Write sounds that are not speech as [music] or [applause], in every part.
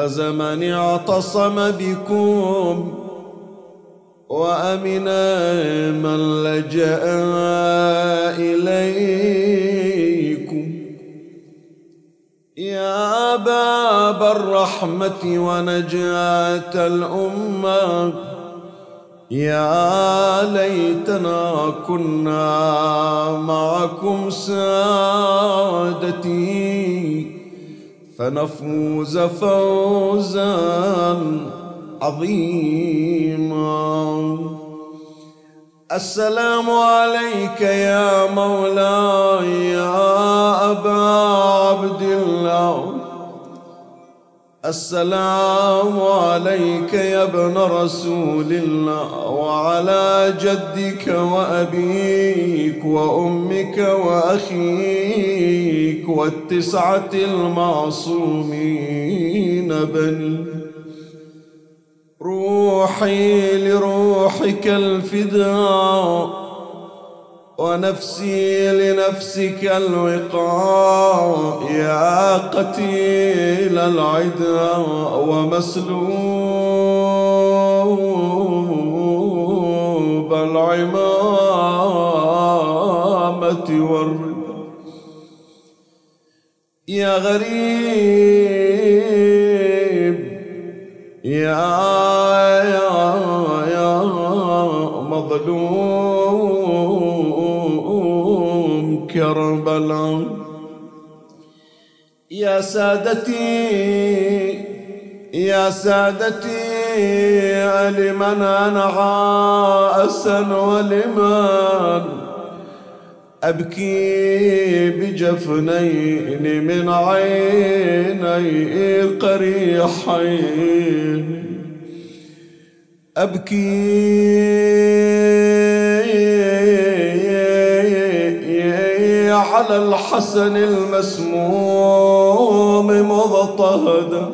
فاز من اعتصم بكم وأمن من لجأ إليكم. يا باب الرحمة ونجاة الأمة. يا ليتنا كنا معكم سادتي. فنفوز فوزا عظيما. السلام عليك يا مولاي يا أبا عبد الله. السلام عليك يا ابن رسول الله وعلى جدك وأبيك وأمك وأخيك والتسعة المعصومين بني روحي لروحك الفداء ونفسي لنفسك الوقاء يا قتيل العدا ومسلوب العمامة والرضا. يا غريب يا يا يا مظلوم. كربلاء يا سادتي يا سادتي لمن أنعى أسا ولمن أبكي بجفنين من عيني قريحين. أبكي على الحسن المسموم مضطهدا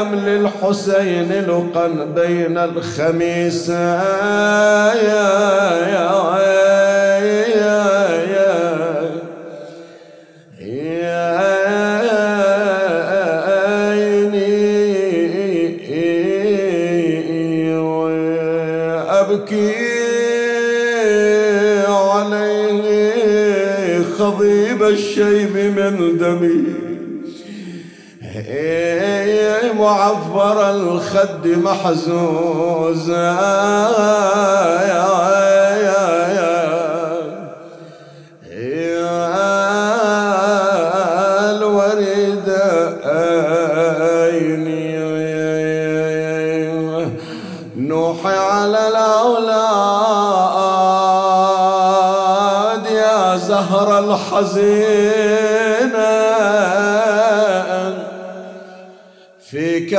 أم للحسين لقا بين الخميس. الشيب من دمي. معفر الخد محزوزا.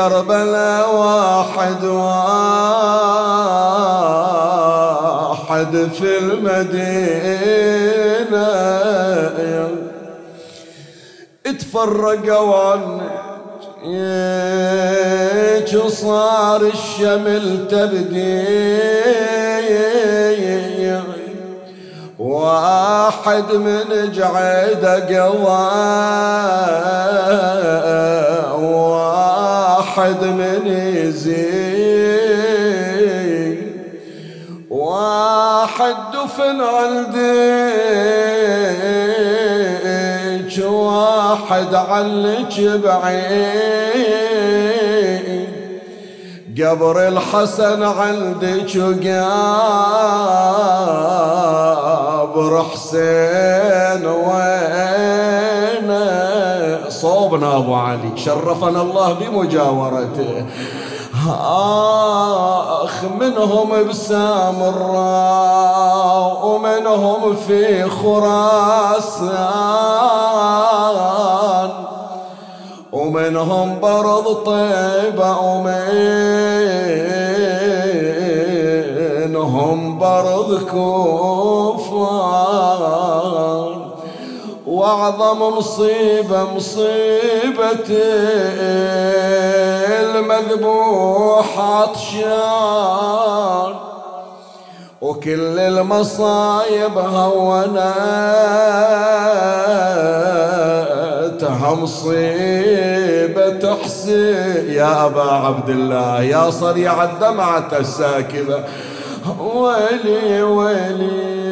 كربلاء واحد واحد في المدينة. اتفرقوا عنك وصار الشمل تبدي واحد من جعيده قضى واحد من يزيد واحد دفن عندك واحد علك بعيد. قبر الحسن عندك وقبر حسين وين؟ صوبنا أبو علي. شرفنا الله بمجاورته. آخ منهم بسامراء ومنهم في خراسان. ومنهم برض طيبة ومنهم برض كوفان واعظم مصيبة مصيبة المذبوح عطشان. وكل المصايب هونتها مصيبة حسين يا أبا عبد الله يا صريع الدمعة الساكبة. ويلي ويلي.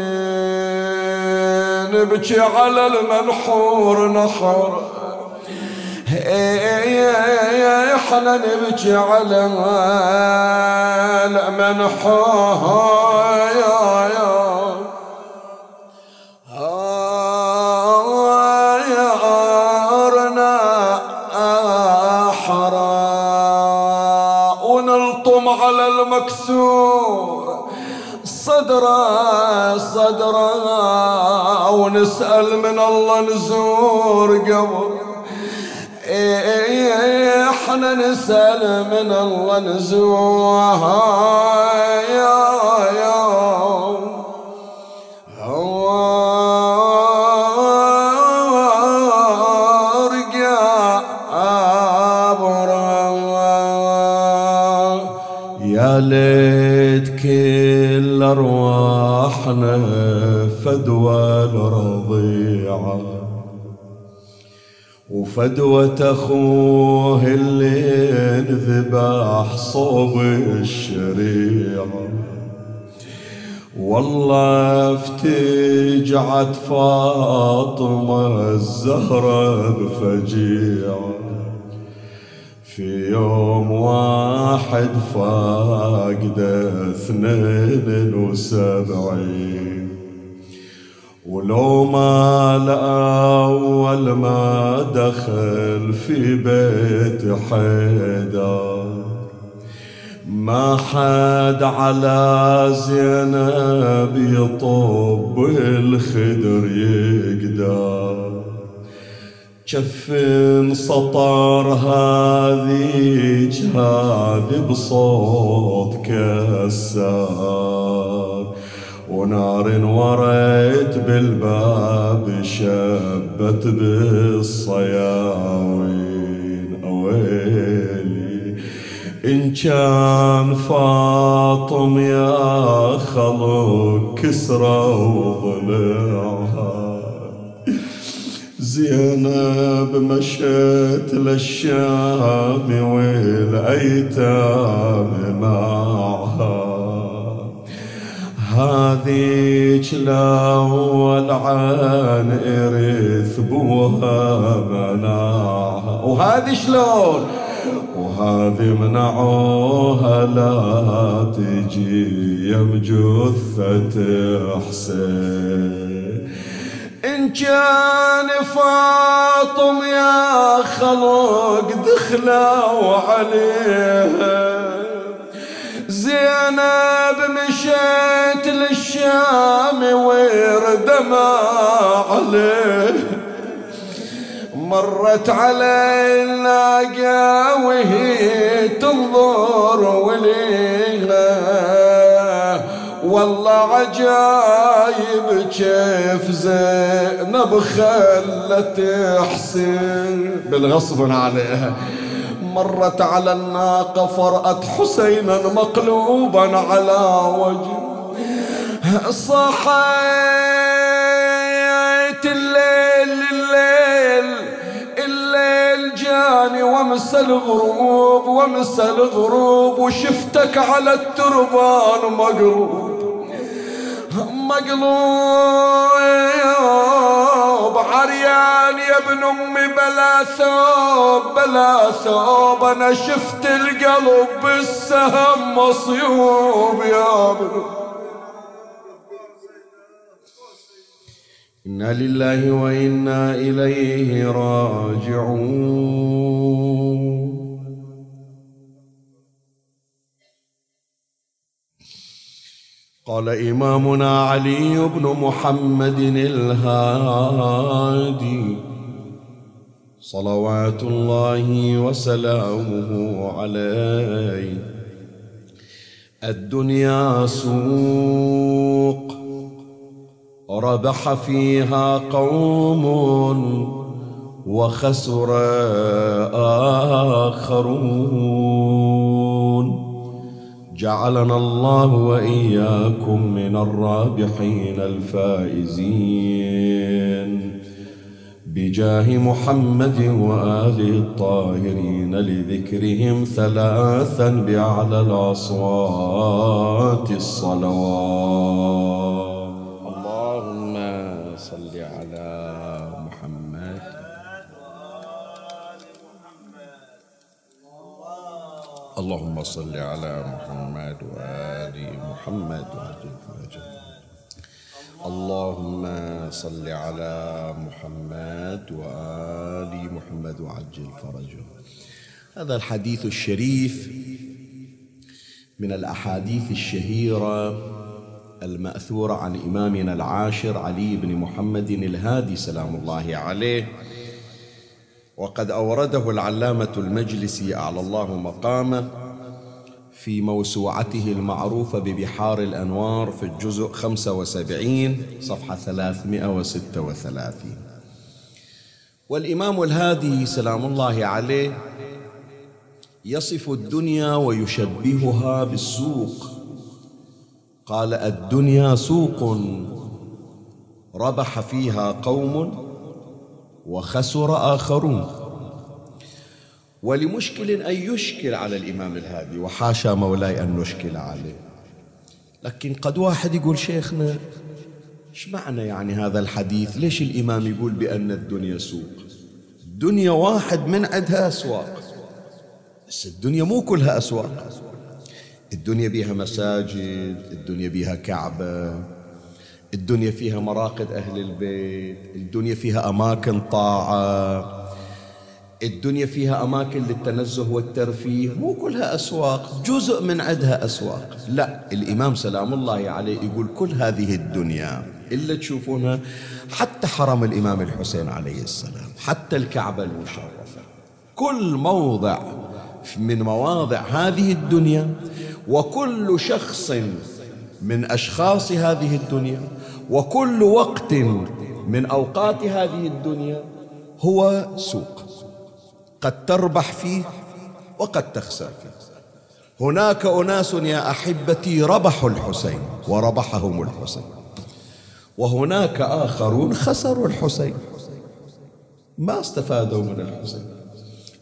نبكي على المنحور نحر إحنا نبكي على المنحور يا يا المكسور. صدره صدره ونسأل من الله نزور قبر إحنا نسأل من الله نزور يا يا. يا ارواحنا فدوى الرضيعه وفدوة أخوه اللي انذبح صوب الشريعة والله افتجعت فاطمة الزهرة بفجيعة في يوم واحد فاقدة اثنين وسبعين. ولو ما لأول ما دخل في بيت حيدر ما حد على زينب يطب الخدر يقدر. جفن سطر هذي بصوت كسار. ونار وريت بالباب شبت بالصياوين. أويلي إن كان فاطم يا خلق كسرى وضلعها زينب مشيت للشام والأيتام معها. هذيك الأول عن إرث بوها منعها وهذه شلون؟ وهذه منعوها لا تجي يم جثة حسين إن كان فاطم يا خلق دخلوا عليها زينب مشيت للشام ورد ما عليه. مرت علي الناقة وهي تنظر وليها. والله عجايب كيف زينب خلت حسين. بالغصب عليها. مرت على الناقة فرأت حسينا مقلوبا على وجه. صحيت الليل الليل الليل جاني ومس الغروب ومس الغروب وشفتك على التربان مقلوب مقلوب عريان يا ابن امي بلا ثوب بلا ثوب. أنا شفت القلب بالسهم مصيوب يا ابن. إنا لله وإنا إليه راجعون. قال إمامنا علي بن محمد الهادي. صلوات الله وسلامه عليه. الدنيا سوق ربح فيها قوم وخسر آخرون. جعلنا الله وإياكم من الرابحين الفائزين بجاه محمد وآله الطاهرين لذكرهم ثلاثا بأعلى الأصوات الصلوات. اللهم صل على محمد وآل محمد. اللهم صل على محمد وآل محمد وعجل فرجه هذا الحديث الشريف من الأحاديث الشهيرة المأثورة عن إمامنا العاشر علي بن محمد الهادي سلام الله عليه. وقد أورده العلامة المجلسي أعلى الله مقامه في موسوعته المعروفة ببحار الأنوار في الجزء 75 صفحة 336 والإمام الهادي سلام الله عليه يصف الدنيا ويشبهها بالسوق. قال الدنيا سوق ربح فيها قوم وخسر آخرون. ولمشكل أن يشكل على الإمام الهادي وحاشا مولاي أن نشكل عليه. لكن قد واحد يقول شيخنا إيش معنى يعني هذا الحديث؟ ليش الإمام يقول بأن الدنيا سوق؟ الدنيا واحد من عندها أسواق. بس الدنيا مو كلها أسواق. الدنيا بيها مساجد الدنيا بيها كعبة الدنيا فيها مراقد أهل البيت الدنيا فيها أماكن طاعة الدنيا فيها أماكن للتنزه والترفيه. مو كلها أسواق جزء من عدها أسواق. لا الإمام سلام الله عليه يقول كل هذه الدنيا إلا تشوفونها حتى حرم الإمام الحسين عليه السلام حتى الكعبة المشرفة. كل موضع من مواضع هذه الدنيا وكل شخص من أشخاص هذه الدنيا وكل وقت من أوقات هذه الدنيا هو سوق. قد تربح فيه وقد تخسر فيه. هناك أناس يا أحبتي ربحوا الحسين وربحهم الحسين وهناك آخرون خسروا الحسين. ما استفادوا من الحسين.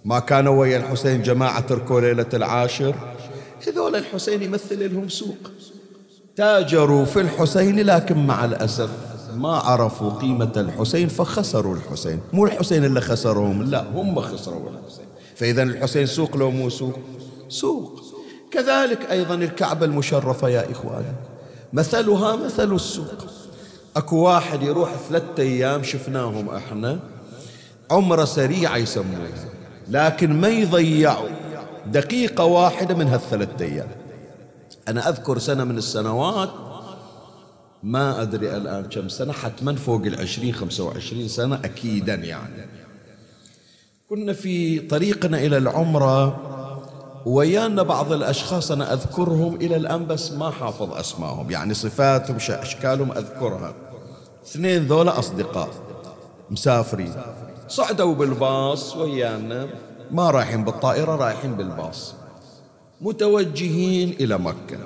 ما كانوا ويا الحسين جماعة تركوا ليلة العاشر هذول الحسين يمثل لهم سوق. تاجروا في الحسين لكن مع الأسف ما عرفوا قيمة الحسين فخسروا الحسين. مو الحسين اللي خسرهم لا هم خسروا الحسين. فإذا الحسين سوق لو مو سوق؟ سوق. كذلك أيضا الكعبة المشرفة يا إخواني مثلها مثل السوق. أكو واحد يروح ثلاثة أيام شفناهم إحنا. عمرة سريعة يسمونها لكن ما يضيعوا دقيقة واحدة من هالثلاثة أيام. أنا أذكر سنة من السنوات. ما أدري الآن كم سنة حتما فوق العشرين خمسة وعشرين سنة أكيدا يعني. كنا في طريقنا إلى العمرة ويانا بعض الأشخاص أنا أذكرهم إلى الآن بس ما حافظ أسمائهم يعني صفاتهم أشكالهم أذكرها. اثنين ذولا أصدقاء مسافرين. صعدوا بالباص ويانا. ما رايحين بالطائرة رايحين بالباص. متوجهين إلى مكة.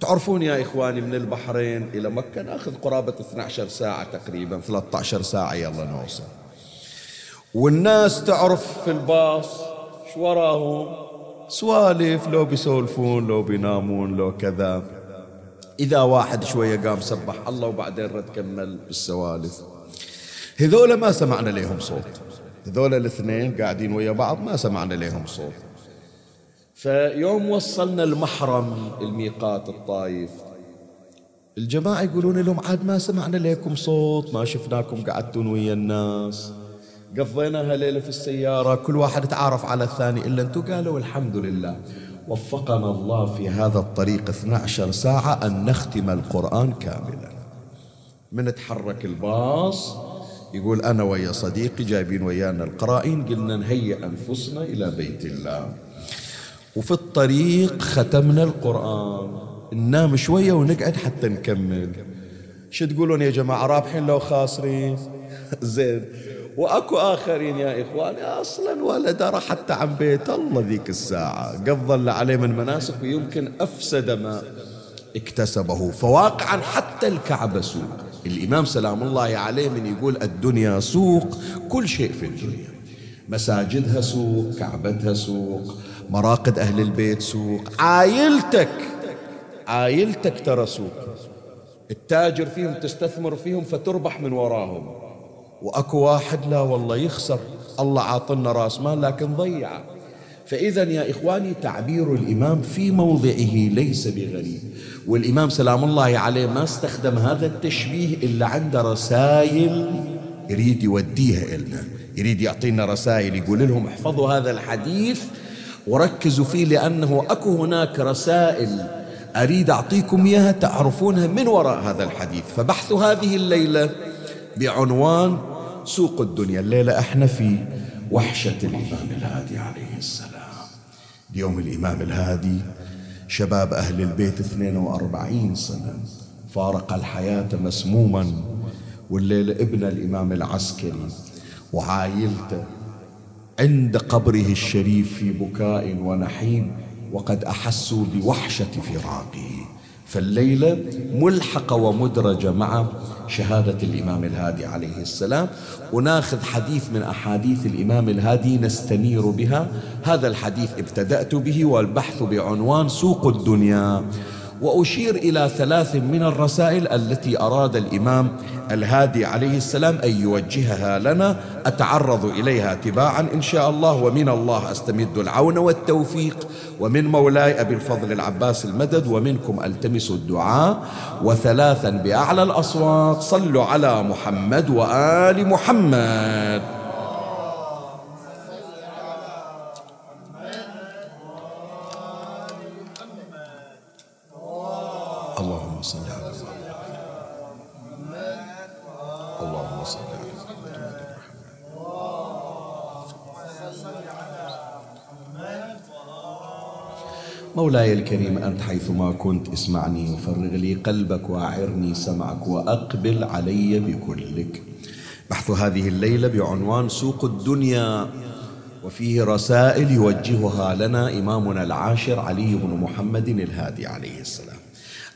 تعرفون يا إخواني من البحرين إلى مكة؟ ناخذ قرابة 12 ساعة تقريبا 13 ساعة يلا نوصل. والناس تعرف في الباص شو وراهم؟ سوالف لو بيسولفون لو بينامون لو كذا. إذا واحد شوية قام سبح الله وبعدين رد كمل بالسوالف. هذول ما سمعنا لهم صوت. هذول الاثنين قاعدين ويا بعض ما سمعنا لهم صوت. فيوم وصلنا المحرم الميقات الطايف. الجماعة يقولون لهم عاد ما سمعنا لكم صوت ما شفناكم قعدتون ويا الناس. قضيناها ليلة في السيارة كل واحد تعارف على الثاني إلا أنتم قالوا الحمد لله. وفقنا الله في هذا الطريق 12 ساعة أن نختم القرآن كاملا. من تحرك الباص يقول أنا ويا صديقي جايبين ويانا القرائن قلنا نهيئ أنفسنا إلى بيت الله. وفي الطريق ختمنا القرآن. ننام شوية ونقعد حتى نكمل. شو تقولون يا جماعة؟ رابحين لو خاسرين. [laughs] زين. وأكو آخرين يا إخواني. أصلا ولا درى حتى عن بيت. الله ذيك الساعة. قضى عليه من مناسك ويمكن أفسد ما اكتسبه. فواقعا حتى الكعبة سوق. الإمام سلام الله عليه من يقول الدنيا سوق كل شيء في الدنيا. مساجدها سوق كعبتها سوق. مراقد أهل البيت سوق. عايلتك عايلتك ترى سوق. التاجر فيهم تستثمر فيهم فتربح من وراهم. وأكو واحد لا والله يخسر. الله عاطلنا راس مال لكن ضيعه فإذا يا إخواني تعبير الإمام في موضعه ليس بغريب. والإمام سلام الله عليه ما استخدم هذا التشبيه إلا عند رسائل يريد يوديها إلنا. يريد يعطينا رسائل يقول لهم احفظوا هذا الحديث. وركزوا فيه لأنه أكو هناك رسائل أريد أعطيكم إياها تعرفونها من وراء هذا الحديث. فبحث هذه الليلة بعنوان سوق الدنيا. الليلة أحنا في وحشة الإمام الهادي عليه السلام. اليوم الإمام الهادي شباب أهل البيت 42 سنة فارق الحياة مسموما والليلة ابن الإمام العسكري وعايلته عند قبره الشريف في بكاء ونحيب وقد أحسوا بوحشة فراقه. فالليلة ملحقة ومدرجة مع شهادة الإمام الهادي عليه السلام. وناخذ حديث من أحاديث الإمام الهادي نستنير بها. هذا الحديث ابتدأت به والبحث بعنوان سوق الدنيا. وأشير إلى ثلاث من الرسائل التي أراد الإمام الهادي عليه السلام أن يوجهها لنا. أتعرض إليها تباعا إن شاء الله ومن الله أستمد العون والتوفيق. ومن مولاي أبي الفضل العباس المدد ومنكم ألتمس الدعاء. وثلاثا بأعلى الأصوات صلوا على محمد وآل محمد اللهم صل على محمد اللهم صل على محمد مولاي الكريم أنت حيثما كنت اسمعني وفرغ لي قلبك وأعرني سمعك وأقبل علي بكلك. بحث هذه الليلة بعنوان سوق الدنيا وفيه رسائل يوجهها لنا إمامنا العاشر علي بن محمد الهادي عليه السلام.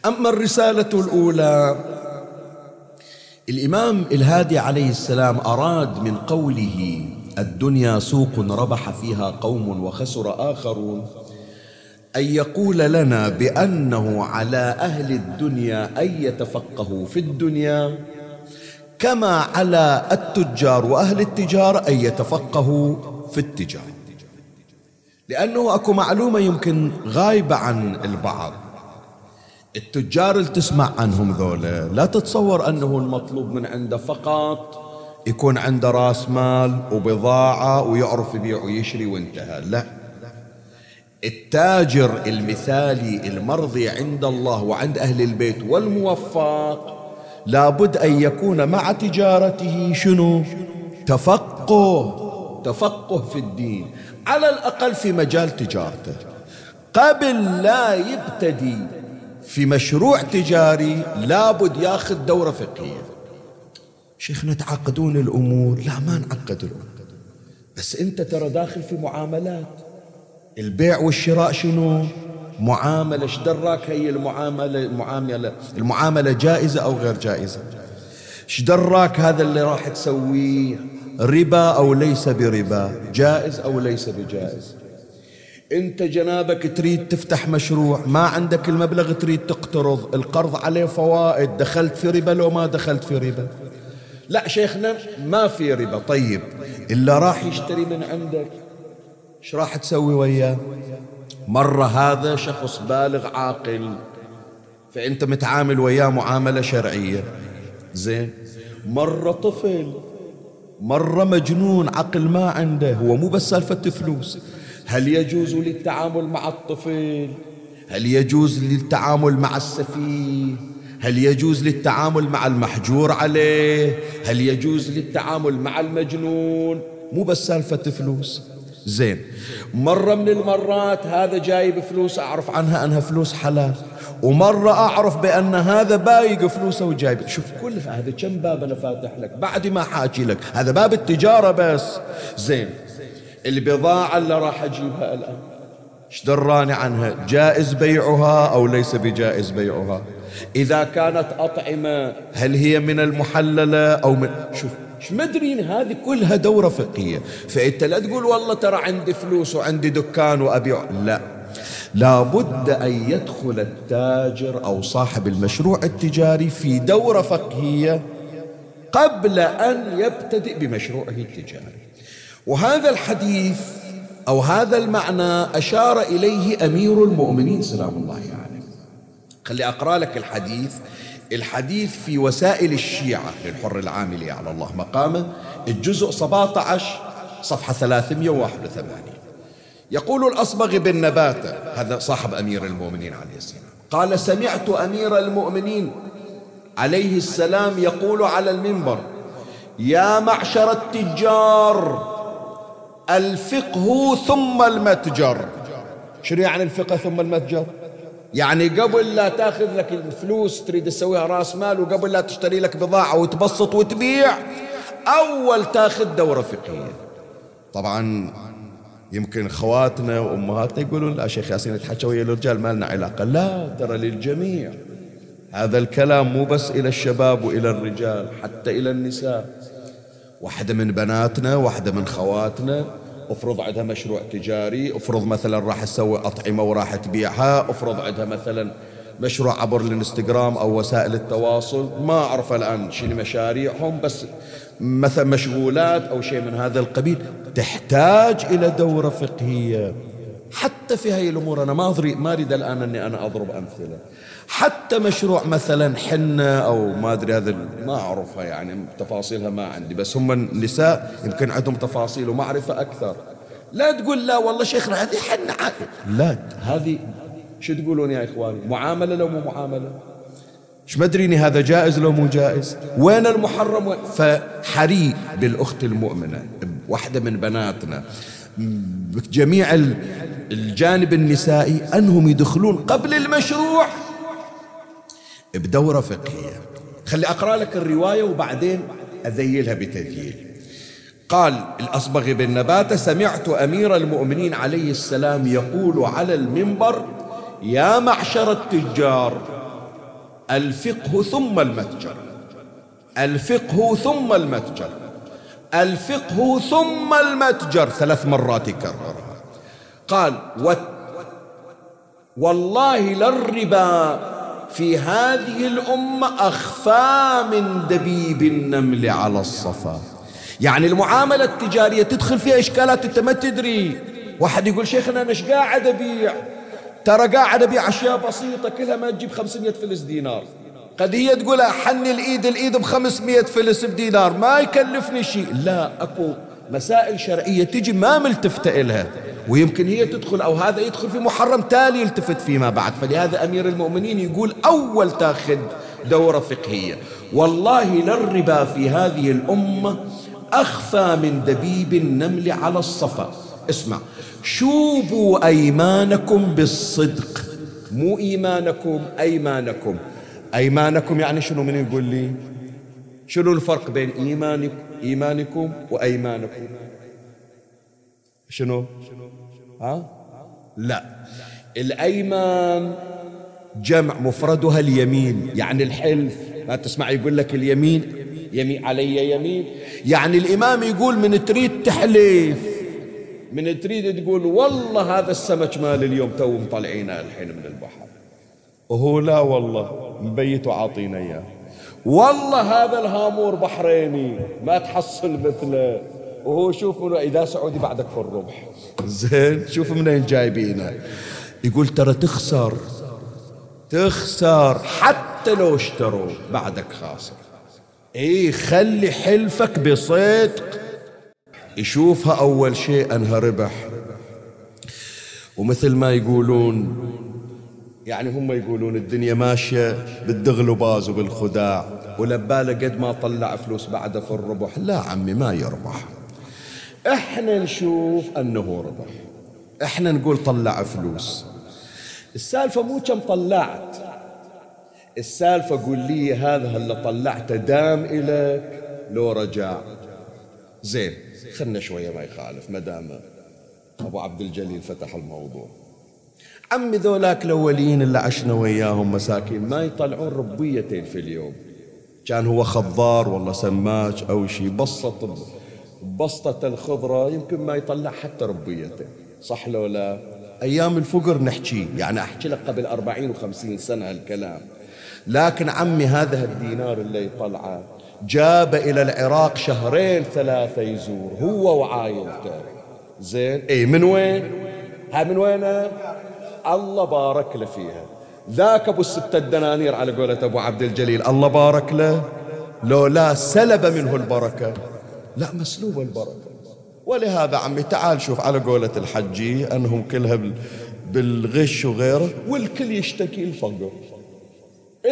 أما الرسالة الأولى الإمام الهادي عليه السلام أراد من قوله الدنيا سوق ربح فيها قوم وخسر آخرون. أن يقول لنا بأنه على أهل الدنيا أن يتفقهوا في الدنيا كما على التجار وأهل التجارة أن يتفقهوا في التجارة. لأنه أكو معلومة يمكن غايبة عن البعض. التجار اللي تسمع عنهم ذولا لا تتصور أنه المطلوب من عنده فقط يكون عنده راس مال وبضاعة ويعرف يبيع ويشري وانتهى لا. التاجر المثالي المرضي عند الله وعند أهل البيت والموفق لابد أن يكون مع تجارته شنو؟ تفقه تفقه في الدين على الأقل في مجال تجارته. قبل لا يبتدي في مشروع تجاري لابد ياخذ دورة فقهية. شيخنا تعقدون الأمور؟ لا ما نعقد الأمور. بس أنت ترى داخل في معاملات. البيع والشراء شنو؟ معاملة إيش دراك هي المعاملة؟ المعاملة المعاملة جائزة أو غير جائزة؟ إيش دراك هذا اللي راح تسويه؟ ربا أو ليس بربا؟ جائز أو ليس بجائز؟ أنت جنابك تريد تفتح مشروع ما عندك المبلغ تريد تقترض القرض عليه فوائد دخلت في ربا لو ما دخلت في ربا؟ لا شيخنا ما في ربا. طيب إلا راح يشتري من عندك. إيش راح تسوي وياه؟ مرة هذا شخص بالغ عاقل فأنت متعامل وياه معاملة شرعية. زين مرة طفل مرة مجنون عقل ما عنده هو مو بس سالفة فلوس. هل يجوز للتعامل مع الطفل؟ هل يجوز للتعامل مع السفيه؟ هل يجوز للتعامل مع المحجور عليه؟ هل يجوز للتعامل مع المجنون؟ مو بس سالفة فلوس. زين. مرة من المرات هذا جايب فلوس أعرف عنها أنها فلوس حلال ومرة أعرف بأن هذا بايق فلوسه وجايب. شوف كل هذا كم باب أنا فاتح لك؟ بعد ما حاكي لك. هذا باب التجارة بس. زين. البضاعة اللي راح أجيبها الآن. إيش دراني عنها؟ جائز بيعها أو ليس بجائز بيعها؟ إذا كانت أطعمة هل هي من المحللة أو من شوف مش مدرين هذه كلها دورة فقهية. فأنت لا تقول والله ترى عندي فلوس وعندي دكان وأبيع. لا. لابد أن يدخل التاجر أو صاحب المشروع التجاري في دورة فقهية قبل أن يبتدئ بمشروعه التجاري. وهذا الحديث أو هذا المعنى أشار إليه أمير المؤمنين سلام الله عليه. يعني. خلي أقرأ لك الحديث. الحديث في وسائل الشيعة للحر العاملي على الله. مقامه الجزء 17 صفحة 381 يقول الأصبغ بن نباتة هذا صاحب أمير المؤمنين عليه السلام قال سمعت أمير المؤمنين عليه السلام يقول على المنبر يا معشر التجار الفقه ثم المتجر. شنو يعني الفقه ثم المتجر؟ يعني قبل لا تاخذ لك الفلوس تريد تسويها راس مال وقبل لا تشتري لك بضاعة وتبسط وتبيع أول تاخذ دورة فقهية. طبعا يمكن خواتنا وأمهاتنا يقولون لا شيخ ياسين تحكى ويا الرجال ما لنا علاقة. لا ترى للجميع. هذا الكلام مو بس إلى الشباب وإلى الرجال حتى إلى النساء. واحدة من بناتنا واحدة من خواتنا. افرض عندها مشروع تجاري افرض مثلا راح تسوي أطعمة وراح تبيعها افرض عندها مثلا مشروع عبر الانستغرام أو وسائل التواصل. ما أعرف الآن شنو مشاريعهم بس مثلا مشغولات أو شيء من هذا القبيل. تحتاج إلى دورة فقهية. حتى في هاي الأمور أنا ما ما أريد الآن أني أنا أضرب أمثلة. حتى مشروع مثلا حنة أو ما أدري هذا ما أعرفها يعني تفاصيلها ما عندي بس هم النساء يمكن عندهم تفاصيل ومعرفة أكثر. لا تقول لا والله شيخنا هذه حنة لا. هذه شو تقولون يا إخواني؟ معاملة لو مو معاملة؟ مش مدريني هذا جائز لو مو جائز؟ وين المحرم؟ فحري بالأخت المؤمنة واحدة من بناتنا. جميع الجانب النسائي أنهم يدخلون قبل المشروع بدورة فقهية. خلي أقرأ لك الرواية وبعدين أذيلها بتذييل. قال الأصبغ بن نباتة سمعت أمير المؤمنين عليه السلام يقول على المنبر يا معشر التجار الفقه ثم المتجر الفقه ثم المتجر الفقه ثم المتجر. ثلاث مرات يكررها. قال والله للربا في هذه الأمة أخفى من دبيب النمل على الصفا. يعني المعاملة التجارية تدخل فيها إشكالات أنت ما تدري. واحد يقول شيخنا أنا إيش قاعد أبيع؟ ترى قاعد أبيع أشياء بسيطة كلها ما تجيب 500 فلس دينار. قد هي تقول حني الإيد الإيد ب 500 فلس بدينار. ما يكلفني شيء. لا أكو مسائل شرعية تجي ما ملتفتة إلها ويمكن هي تدخل أو هذا يدخل في محرم تالي يلتفت فيما بعد. فلهذا أمير المؤمنين يقول أول تاخذ دورة فقهية. والله للربا في هذه الأمة أخفى من دبيب النمل على الصفا. اسمع شوبوا أيمانكم بالصدق مو إيمانكم أيمانكم. أيمانكم يعني شنو؟ من يقول لي؟ شنو الفرق بين إيمانكم إيمانكم وأيمانكم. شنو؟ ها؟ لا. الأيمان جمع مفردها اليمين. يعني الحلف ما تسمع يقول لك اليمين؟ يمين علي يمين. يعني الإمام يقول من تريد تحلف من تريد تقول والله هذا السمك مال اليوم تو مطلعينه الحين من البحر. وهو لا والله مبيت وعاطينا إياه. والله هذا الهامور بحريني ما تحصل مثله. وهو شوف منه إذا سعودي بعدك في الربح. زين شوف منين جايبينه. يقول ترى تخسر. تخسر حتى لو اشتروا بعدك خاسر. إي خلي حلفك بصدق. يشوفها أول شيء أنها ربح. ومثل ما يقولون يعني هم يقولون الدنيا ماشية بالدغلباز وبالخداع ولباله قد ما طلع فلوس بعده في الربح. لا عمي ما يربح. إحنا نشوف أنه ربح. إحنا نقول طلع فلوس. السالفة مو كم طلعت. السالفة قول لي هذا اللي طلعته دام إلك لو رجع. زين خلنا شوية ما يخالف ما دام أبو عبد الجليل فتح الموضوع. عمي ذولاك الأولين اللي عشنا وياهم مساكين ما يطلعون ربيتين في اليوم. كان هو خضار ولا سماج أو شيء بسط بسطة الخضرة يمكن ما يطلع حتى ربيتين صح لو لا؟ أيام الفقر نحكي يعني أحكي لك قبل أربعين وخمسين سنة الكلام لكن عمي هذا الدينار اللي يطلعه جاب إلى العراق شهرين ثلاثة يزور هو وعائلته. زين؟ اي من وين؟ ها من وين الله بارك له فيها. ذاك أبو الستة دنانير على قولة أبو عبد الجليل. الله بارك له. لو لا سلب منه البركة لا مسلوب البركة. ولهذا عمي تعال شوف على قولة الحجي أنهم كلها بالغش وغيره والكل يشتكي الفقر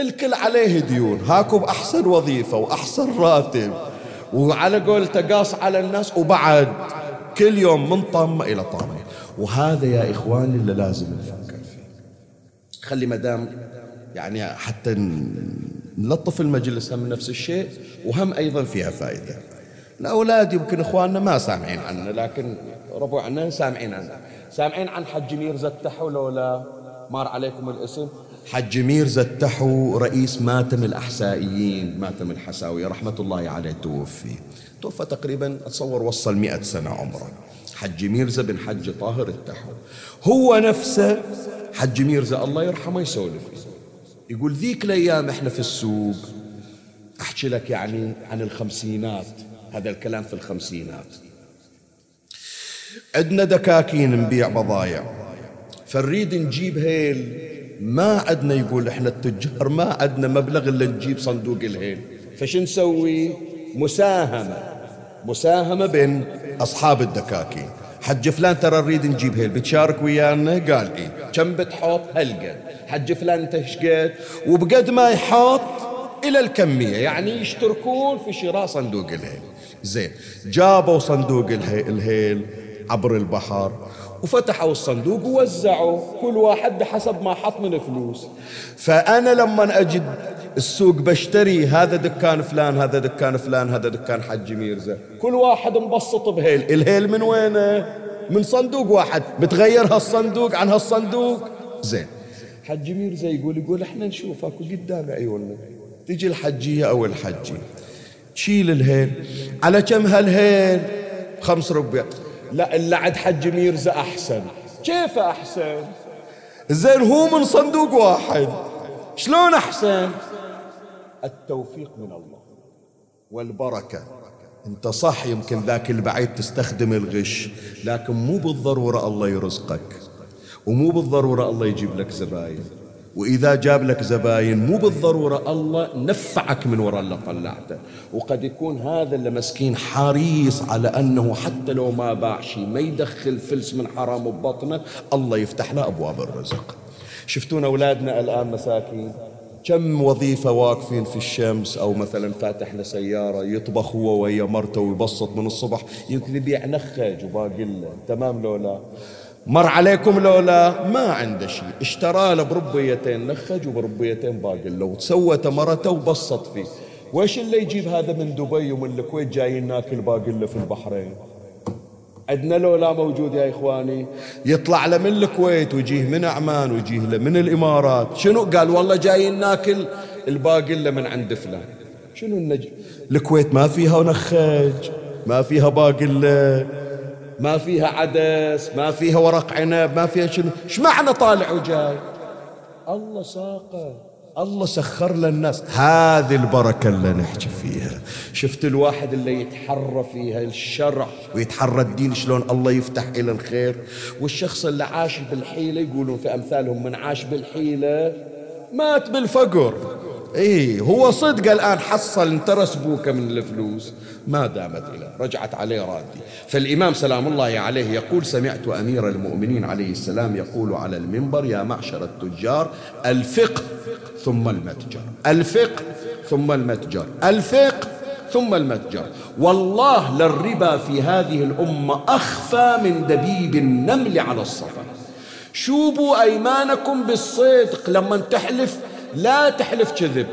الكل عليه ديون. هاكو بأحسن وظيفة وأحسن راتب. وعلى قولته قاص على الناس وبعد كل يوم من طامة إلى طامة. وهذا يا إخواني اللي لازم فيه خلي مدام يعني حتى نلطف المجلس هم نفس الشيء وهم أيضا فيها فائدة. الأولاد يمكن إخواننا ما سامعين عنا لكن ربعنا سامعين عنا سامعين عن حج ميرزا التحو لولا مار عليكم الاسم؟ حج ميرزا التحو رئيس ماتم الأحسائيين ماتم الحساوية رحمة الله عليه توفي. توفى تقريبا أتصور وصل مئة سنة عمره. حج ميرزا بن حج طاهر التحو هو نفسه حج ميرزا الله يرحمه يسولف. يقول ذيك الأيام إحنا في السوق أحكي لك يعني عن الخمسينات هذا الكلام في الخمسينات. عندنا دكاكين نبيع بضايع. فنريد نجيب هيل ما عندنا يقول إحنا التجار ما عندنا مبلغ إلا نجيب صندوق الهيل. فش نسوي؟ مساهمة. مساهمة بين أصحاب الدكاكين حج فلان ترى نريد نجيب هيل بتشارك ويانا؟ قال إيه كم بتحط؟ هالقد. حج فلان انت إيش قد وبقد ما يحط إلى الكمية يعني يشتركون في شراء صندوق الهيل. زين جابوا صندوق الهيل عبر البحر. وفتحوا الصندوق ووزعوا كل واحد بحسب ما حط من فلوس فأنا لما أجد السوق بشتري هذا دكان فلان هذا دكان فلان هذا دكان حج ميرزا. كل واحد مبسط بهيل. الهيل من وينه؟ من صندوق واحد. بتغير هالصندوق عن هالصندوق؟ زين. حج ميرزا يقول يقول إحنا نشوف أكو قدام عيوننا. تجي الحجية أو الحجي تشيل الهيل. على كم هالهيل؟ خمس ربع. لا اللي عند حج ميرزا أحسن. كيف أحسن؟ زين هو من صندوق واحد. شلون أحسن؟ التوفيق من الله. والبركة. أنت صح يمكن ذاك البعيد تستخدم الغش لكن مو بالضرورة الله يرزقك ومو بالضرورة الله يجيب لك زباين. وإذا جاب لك زباين مو بالضرورة الله نفعك من وراء اللي طلعته. وقد يكون هذا اللي مسكين حريص على أنه حتى لو ما باع شيء ما يدخل فلس من حرام ببطنه الله يفتح له أبواب الرزق. شفتون أولادنا الآن مساكين؟ كم وظيفة واقفين في الشمس؟ أو مثلا فاتح له سيارة يطبخ هو ويا مرته ويبسط من الصبح يمكن يبيع نخج وباقي تمام لو لا؟ مر عليكم لولا ما عنده شيء. اشترى له بربيتين نخج وبربيتين باقله وتسوت مرته وبسط فيه. وش اللي يجيب هذا من دبي ومن الكويت؟ جايين ناكل باقله في البحرين. عندنا لولا موجود يا إخواني. يطلع له من الكويت ويجيه من عمان ويجيه له من الإمارات. شنو؟ قال والله جايين ناكل الباقلة من عند فلان. شنو النجم الكويت ما فيها نخج ما فيها باقلة ما فيها عدس ما فيها ورق عنب ما فيها شنو؟ إيش معنى طالع وجاي؟ الله ساقه الله سخر للناس هذه البركة اللي نحكي فيها. شفت الواحد اللي يتحرى فيها الشرع ويتحرى الدين شلون الله يفتح إلى الخير. والشخص اللي عاش بالحيلة يقولون في أمثالهم من عاش بالحيلة مات بالفقر. إيه هو صدق الآن حصل انترس بوكه من الفلوس. ما دامت إلى رجعت عليه رادي. فالإمام سلام الله عليه يقول سمعت أمير المؤمنين عليه السلام يقول على المنبر يا معشر التجار الفقه ثم المتجر. الفقه ثم المتجر. الفقه ثم المتجر. والله للربا في هذه الأمة أخفى من دبيب النمل على الصفا. شوبوا أيمانكم بالصدق لما تحلف لا تحلف كذب.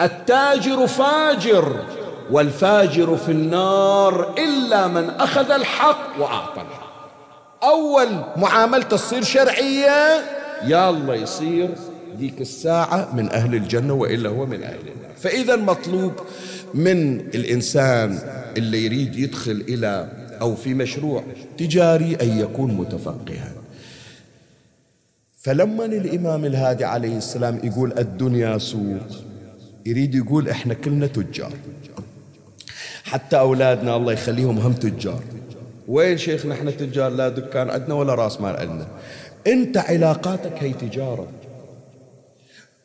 التاجر فاجر والفاجر في النار إلا من أخذ الحق وأعطى الحق. أول معاملة تصير شرعية الله يصير ذيك الساعة من أهل الجنة وإلا هو من أهل النار. فإذا مطلوب من الإنسان اللي يريد يدخل إلى أو في مشروع تجاري أن يكون متفقها. فلما الإمام الهادي عليه السلام يقول الدنيا سوق يريد يقول إحنا كلنا تجار. حتى أولادنا الله يخليهم هم تجار. وين شيخنا إحنا تجار؟ لا دكان عندنا ولا راس مال عندنا. أنت علاقاتك هي تجارة.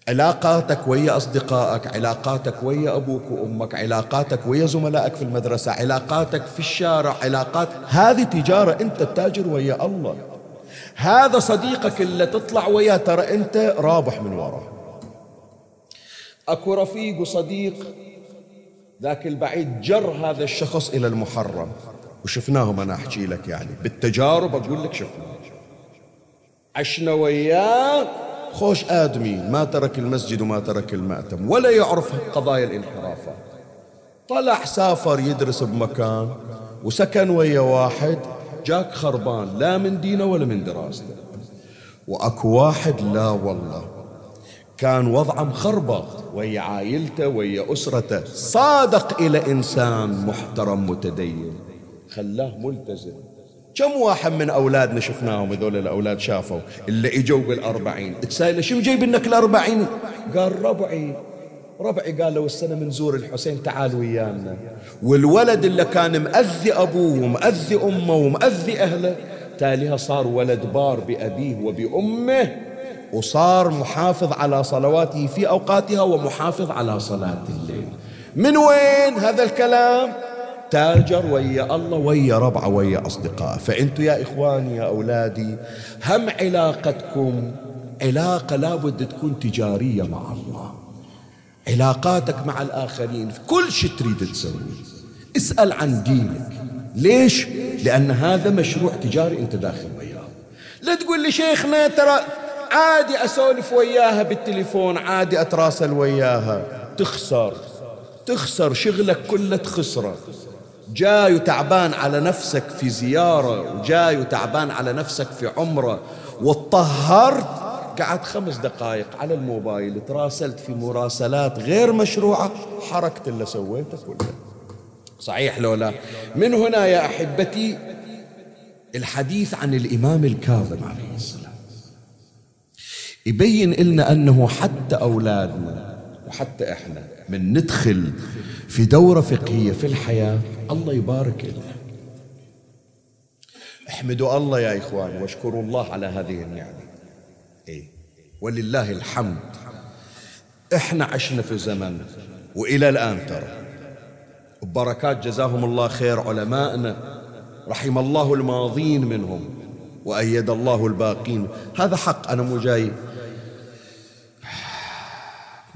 علاقاتك ويا أصدقائك علاقاتك ويا أبوك وأمك علاقاتك ويا زملائك في المدرسة علاقاتك في الشارع علاقات هذه تجارة أنت التاجر ويا الله. هذا صديقك اللي تطلع وياه ترى أنت رابح من وراه. أكو رفيق وصديق ذاك البعيد جر هذا الشخص إلى المحرم. وشفناهم أنا أحكي لك يعني. بالتجارب أقول لك شفناه. عشنا وياه. خوش آدمي. ما ترك المسجد وما ترك المأتم ولا يعرف قضايا الانحرافات. طلع سافر يدرس بمكان وسكن ويا واحد. جاك خربان لا من دينه ولا من دراسته. وأكو واحد لا والله كان وضعه مخربط ويا عائلته ويا أسرته صادق إلى إنسان محترم متدين خلاه ملتزم. كم واحد من أولادنا شفناهم هذول الأولاد شافوا اللي إجوا بالأربعين تسأله شو جايب لك الأربعين؟ قال ربعي. ربعي قال لو السنة من زور الحسين تعال ويانا. والولد اللي كان مأذي أبوه ومأذي أمه ومأذي أهله تاليها صار ولد بار بأبيه وبأمه وصار محافظ على صلواته في أوقاتها ومحافظ على صلاة الليل. من وين هذا الكلام؟ تاجر ويا الله ويا ربعه ويا أصدقاء. فأنتوا يا إخواني يا أولادي هم علاقتكم؟ علاقة لابد تكون تجارية مع الله. علاقاتك مع الآخرين في كل شيء تريد تسوي اسأل عن دينك. ليش؟ لأن هذا مشروع تجاري أنت داخل وياه. لا تقول لي شيخنا ترى عادي أسولف وياها بالتليفون عادي أتراسل وياها. تخسر. تخسر شغلك كله تخسره. جاي وتعبان على نفسك في زيارة وجاي وتعبان على نفسك في عمرة وطهرت قعدت خمس دقائق على الموبايل تراسلت في مراسلات غير مشروعة حركت اللي سويته كله. صحيح لو لا؟ من هنا يا أحبتي الحديث عن الإمام الكاظم عليه السلام. يبين لنا أنه حتى أولادنا وحتى إحنا من ندخل في دورة فقهية في الحياة الله يبارك لنا احمدوا الله يا إخوان واشكروا الله على هذه النعمة. إيه؟ ولله الحمد. إحنا عشنا في زمن وإلى الآن ترى. وبركات جزاهم الله خير علمائنا رحم الله الماضين منهم وأيد الله الباقين. هذا حق أنا مو جاي.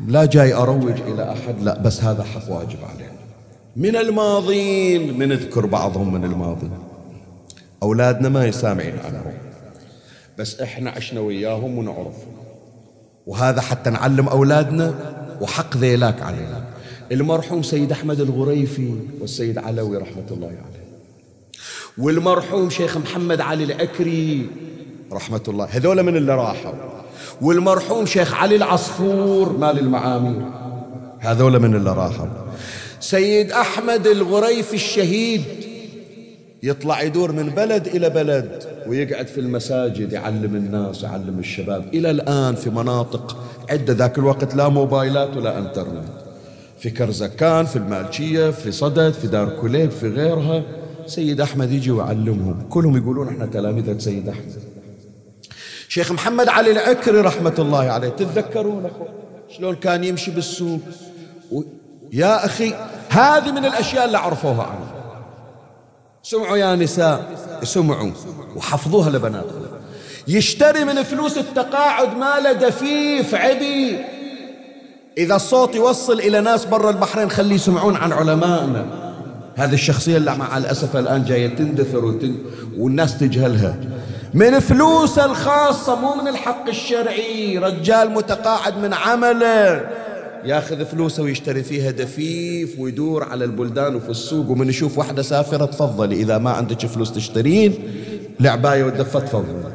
لا جاي أروج إلى أحد لا بس هذا حق واجب علينا. من الماضين من نذكر بعضهم من الماضي. أولادنا ما يسامعين عنهم بس إحنا عشنا وياهم ونعرفهم. وهذا حتى نعلم أولادنا وحق ذيلاك علينا. المرحوم سيد أحمد الغريفي والسيد علوي رحمة الله عليه. والمرحوم شيخ محمد علي العكري رحمة الله. هذول من اللي راحوا. والمرحوم شيخ علي العصفور مال المعامير. هذول من اللي راحوا. سيد أحمد الغريف الشهيد يطلع يدور من بلد إلى بلد ويقعد في المساجد يعلم الناس يعلم الشباب. إلى الآن في مناطق عدة ذاك الوقت لا موبايلات ولا إنترنت. في كرزكان في المالشية في صدد في دار كليب في غيرها. سيد أحمد يجي ويعلمهم. كلهم يقولون إحنا تلامذة سيد أحمد. شيخ محمد علي العكري رحمة الله عليه. تتذكرون شلون كان يمشي بالسوق؟ و... يا أخي هذه من الأشياء اللي عرفوها عنه سمعوا يا نساء سمعوا. وحفظوها لبناتكم يشتري من فلوس التقاعد ماله دفيف عبي إذا الصوت يوصل إلى ناس برا البحرين خليه يسمعون عن علمائنا. هذه الشخصية اللي مع الأسف الآن جاية تندثر وتن... والناس تجهلها. من فلوسه الخاصة مو من الحق الشرعي. رجال متقاعد من عمله. ياخذ فلوسه ويشتري فيها دفيف ويدور على البلدان وفي السوق ومن يشوف واحدة سافرة تفضلي إذا ما عندك فلوس تشترين العباية والدفة تفضلي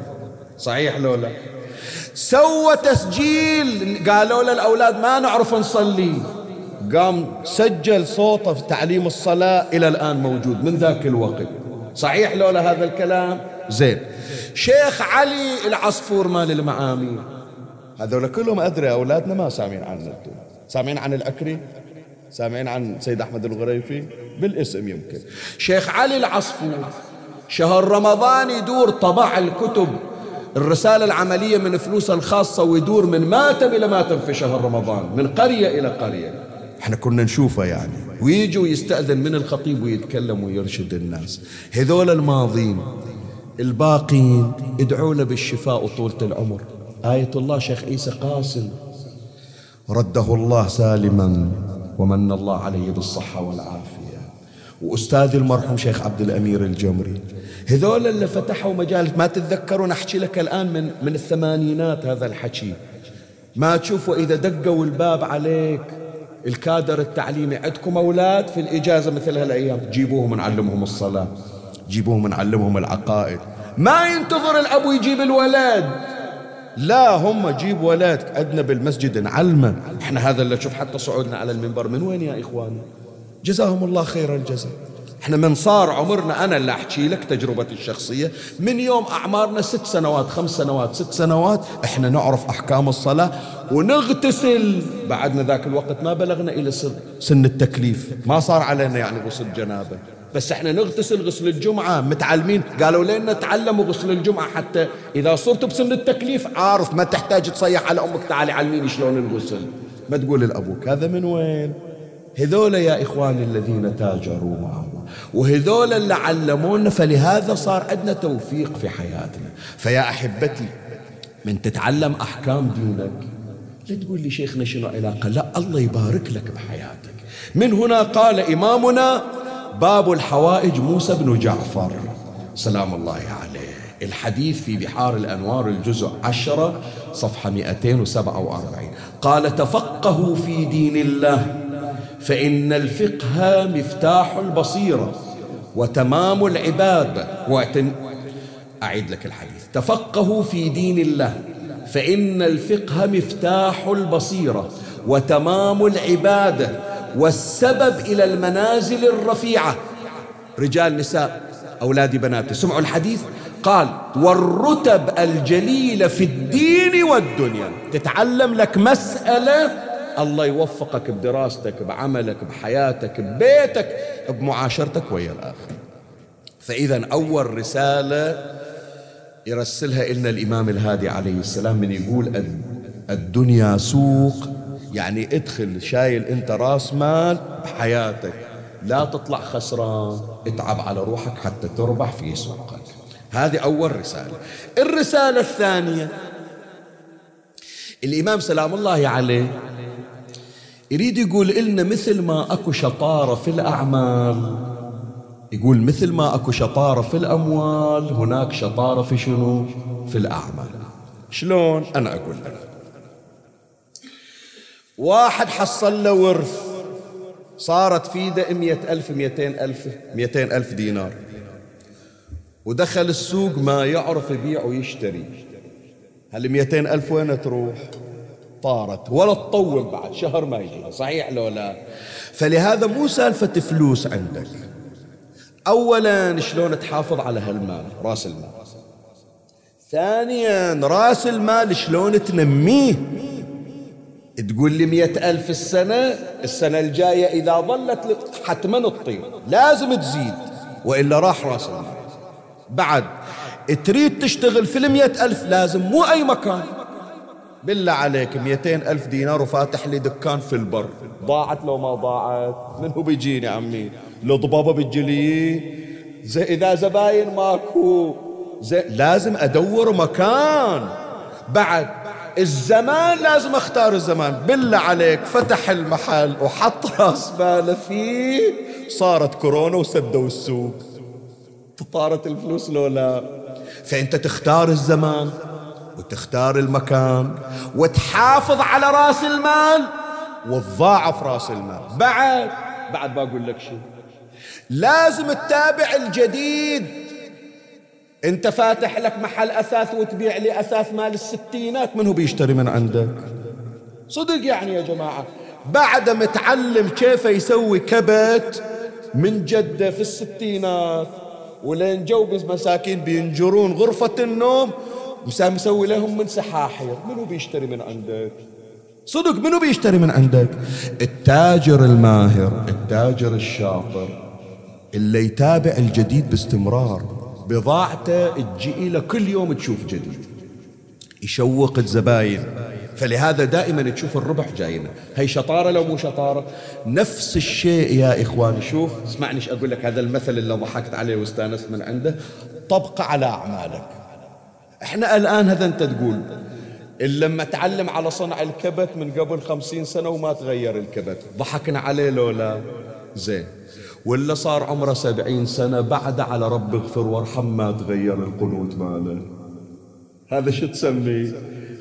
صحيح لو لا؟ سوى تسجيل. قالوا له الأولاد ما نعرف نصلي. قام سجل صوته في تعليم الصلاة إلى الآن موجود من ذاك الوقت. صحيح لولا هذا الكلام؟ زين. شيخ علي العصفور مال المعامي. هذول كلهم أدري أولادنا ما سامعين عنه. سامعين عن العكري سامعين عن سيد أحمد الغريفي؟ بالاسم يمكن. شيخ علي العصفور شهر رمضان يدور طبع الكتب الرسالة العملية من فلوسه الخاصة ويدور من ماتم إلى ماتم في شهر رمضان من قرية إلى قرية. إحنا كنا نشوفه يعني. ويجي ويستأذن من الخطيب ويتكلم ويرشد الناس. هذول الماضين الباقين ادعوا له بالشفاء وطولة العمر. آية الله شيخ عيسى قاسم رده الله سالما ومن الله عليه بالصحة والعافية. وأستاذي المرحوم شيخ عبد الأمير الجمري هذول اللي فتحوا مجال ما تتذكرون أحكي لك الآن من, من الثمانينات هذا الحكي. ما تشوفوا إذا دقوا الباب عليك الكادر التعليمي عندكم أولاد في الإجازة مثل هالأيام؟ جيبوهم نعلمهم الصلاة جيبوهم نعلمهم العقائد. ما ينتظر الأب يجيب الولد. لا هم جيب ولد عندنا بالمسجد نعلمه. إحنا هذا اللي شوف حتى صعودنا على المنبر. من وين يا إخواني جزاهم الله خير الجزاء. إحنا من صار عمرنا أنا اللي أحكي لك تجربتي الشخصية. من يوم أعمارنا ست سنوات خمس سنوات ست سنوات إحنا نعرف أحكام الصلاة ونغتسل. بعدنا ذاك الوقت ما بلغنا إلى سن التكليف. ما صار علينا يعني غسل جنابة. بس إحنا نغتسل غسل الجمعة متعلمين. قالوا لنا تعلموا غسل الجمعة حتى إذا صرتوا بسن التكليف عارف ما تحتاج تصيح على أمك. تعالي علميني شلون الغسل ما تقول لأبوك هذا من وين؟ هذول يا إخواني الذين تاجروا مع الله وهذول اللي علمونا فلهذا صار عندنا توفيق في حياتنا. فيا أحبتي من تتعلم أحكام دينك لا تقول لي شيخنا شنو علاقة لا الله يبارك لك بحياتك. من هنا قال إمامنا باب الحوائج موسى بن جعفر. سلام الله عليه. الحديث في بحار الأنوار الجزء عشرة صفحة 247 قال تفقهوا في دين الله فإن الفقه مفتاح البصيرة وتمام العبادة واعتن... أعيد لك الحديث. تفقهوا في دين الله فإن الفقه مفتاح البصيرة وتمام العبادة والسبب إلى المنازل الرفيعة. رجال نساء أولادي بناتي سمعوا الحديث؟ قال والرتب الجليلة في الدين والدنيا. تتعلم لك مسألة؟ الله يوفقك بدراستك بعملك بحياتك ببيتك بمعاشرتك ويا الآخر. فإذا أول رسالة يرسلها لنا الإمام الهادي عليه السلام من يقول الدنيا سوق يعني ادخل شايل انت راس مال بحياتك. لا تطلع خسران اتعب على روحك حتى تربح في سوقك. هذه أول رسالة. الرسالة الثانية. الإمام سلام الله عليه يريد يقول لنا مثل ما أكو شطارة في الأعمال. يقول مثل ما أكو شطارة في الأموال هناك شطارة في شنو؟ في الأعمال. شلون؟ أنا أقول لك. واحد حصل له ورث صارت ألف ميتين ألف ميتين ألف دينار. ودخل السوق ما يعرف يبيع ويشتري. هل ميتين ألف وين تروح؟ طارت. ولا تطول بعد شهر ما يجي صحيح لو لا؟ فلهذا مو سالفة فلوس عندك. أولا شلون تحافظ على هالمال؟ رأس المال. ثانيا رأس المال شلون تنميه؟ تقول لي مئة ألف السنة السنة الجاية إذا ظلت حتما تطير لازم تزيد وإلا راح رأس المال. بعد تريد تشتغل في المئة ألف لازم مو أي مكان. بالله عليك مئتين ألف دينار وفاتح لي دكان في البر. ضاعت لو ما ضاعت. من هو بيجيني عمي؟ لو ضبابة بتجلي زي إذا زباين ماكو. زي لازم أدور مكان. بعد الزمان لازم أختار الزمان. بالله عليك فتح المحل وحط راس ماله فيه. صارت كورونا وسدوا السوق. طارت الفلوس لو لا فأنت تختار الزمان وتختار المكان وتحافظ على راس المال وتضاعف راس المال. بعد بعد بقول لك شيء لازم تتابع الجديد. انت فاتح لك محل اثاث وتبيع لي اثاث مال الستينات من هو بيشتري من عندك صدق يعني يا جماعة. بعد متعلم كيف يسوي كبت من جدة في الستينات ولين جو مساكين بينجرون غرفة النوم مسوي لهم من سحاحير. منو بيشتري من عندك؟ صدق منو بيشتري من عندك؟ التاجر الماهر التاجر الشاطر اللي يتابع الجديد باستمرار. بضاعته تجي له كل يوم تشوف جديد. يشوق الزباين. فلهذا دائما تشوف الربح جاينا. هي شطارة لو مو شطارة؟ نفس الشيء يا إخواني شوف اسمعني أقول لك هذا المثل اللي ضحكت عليه واستانست من عنده. طبق على أعمالك. إحنا الآن هذا أنت تقول لما تعلم على صنع الكبت من قبل خمسين سنة وما تغير الكبت. ضحكنا عليه لولا؟ زين. ولا صار عمره سبعين سنة بعد على رب اغفر وارحم ما تغير القنوت ماله. هذا شو تسميه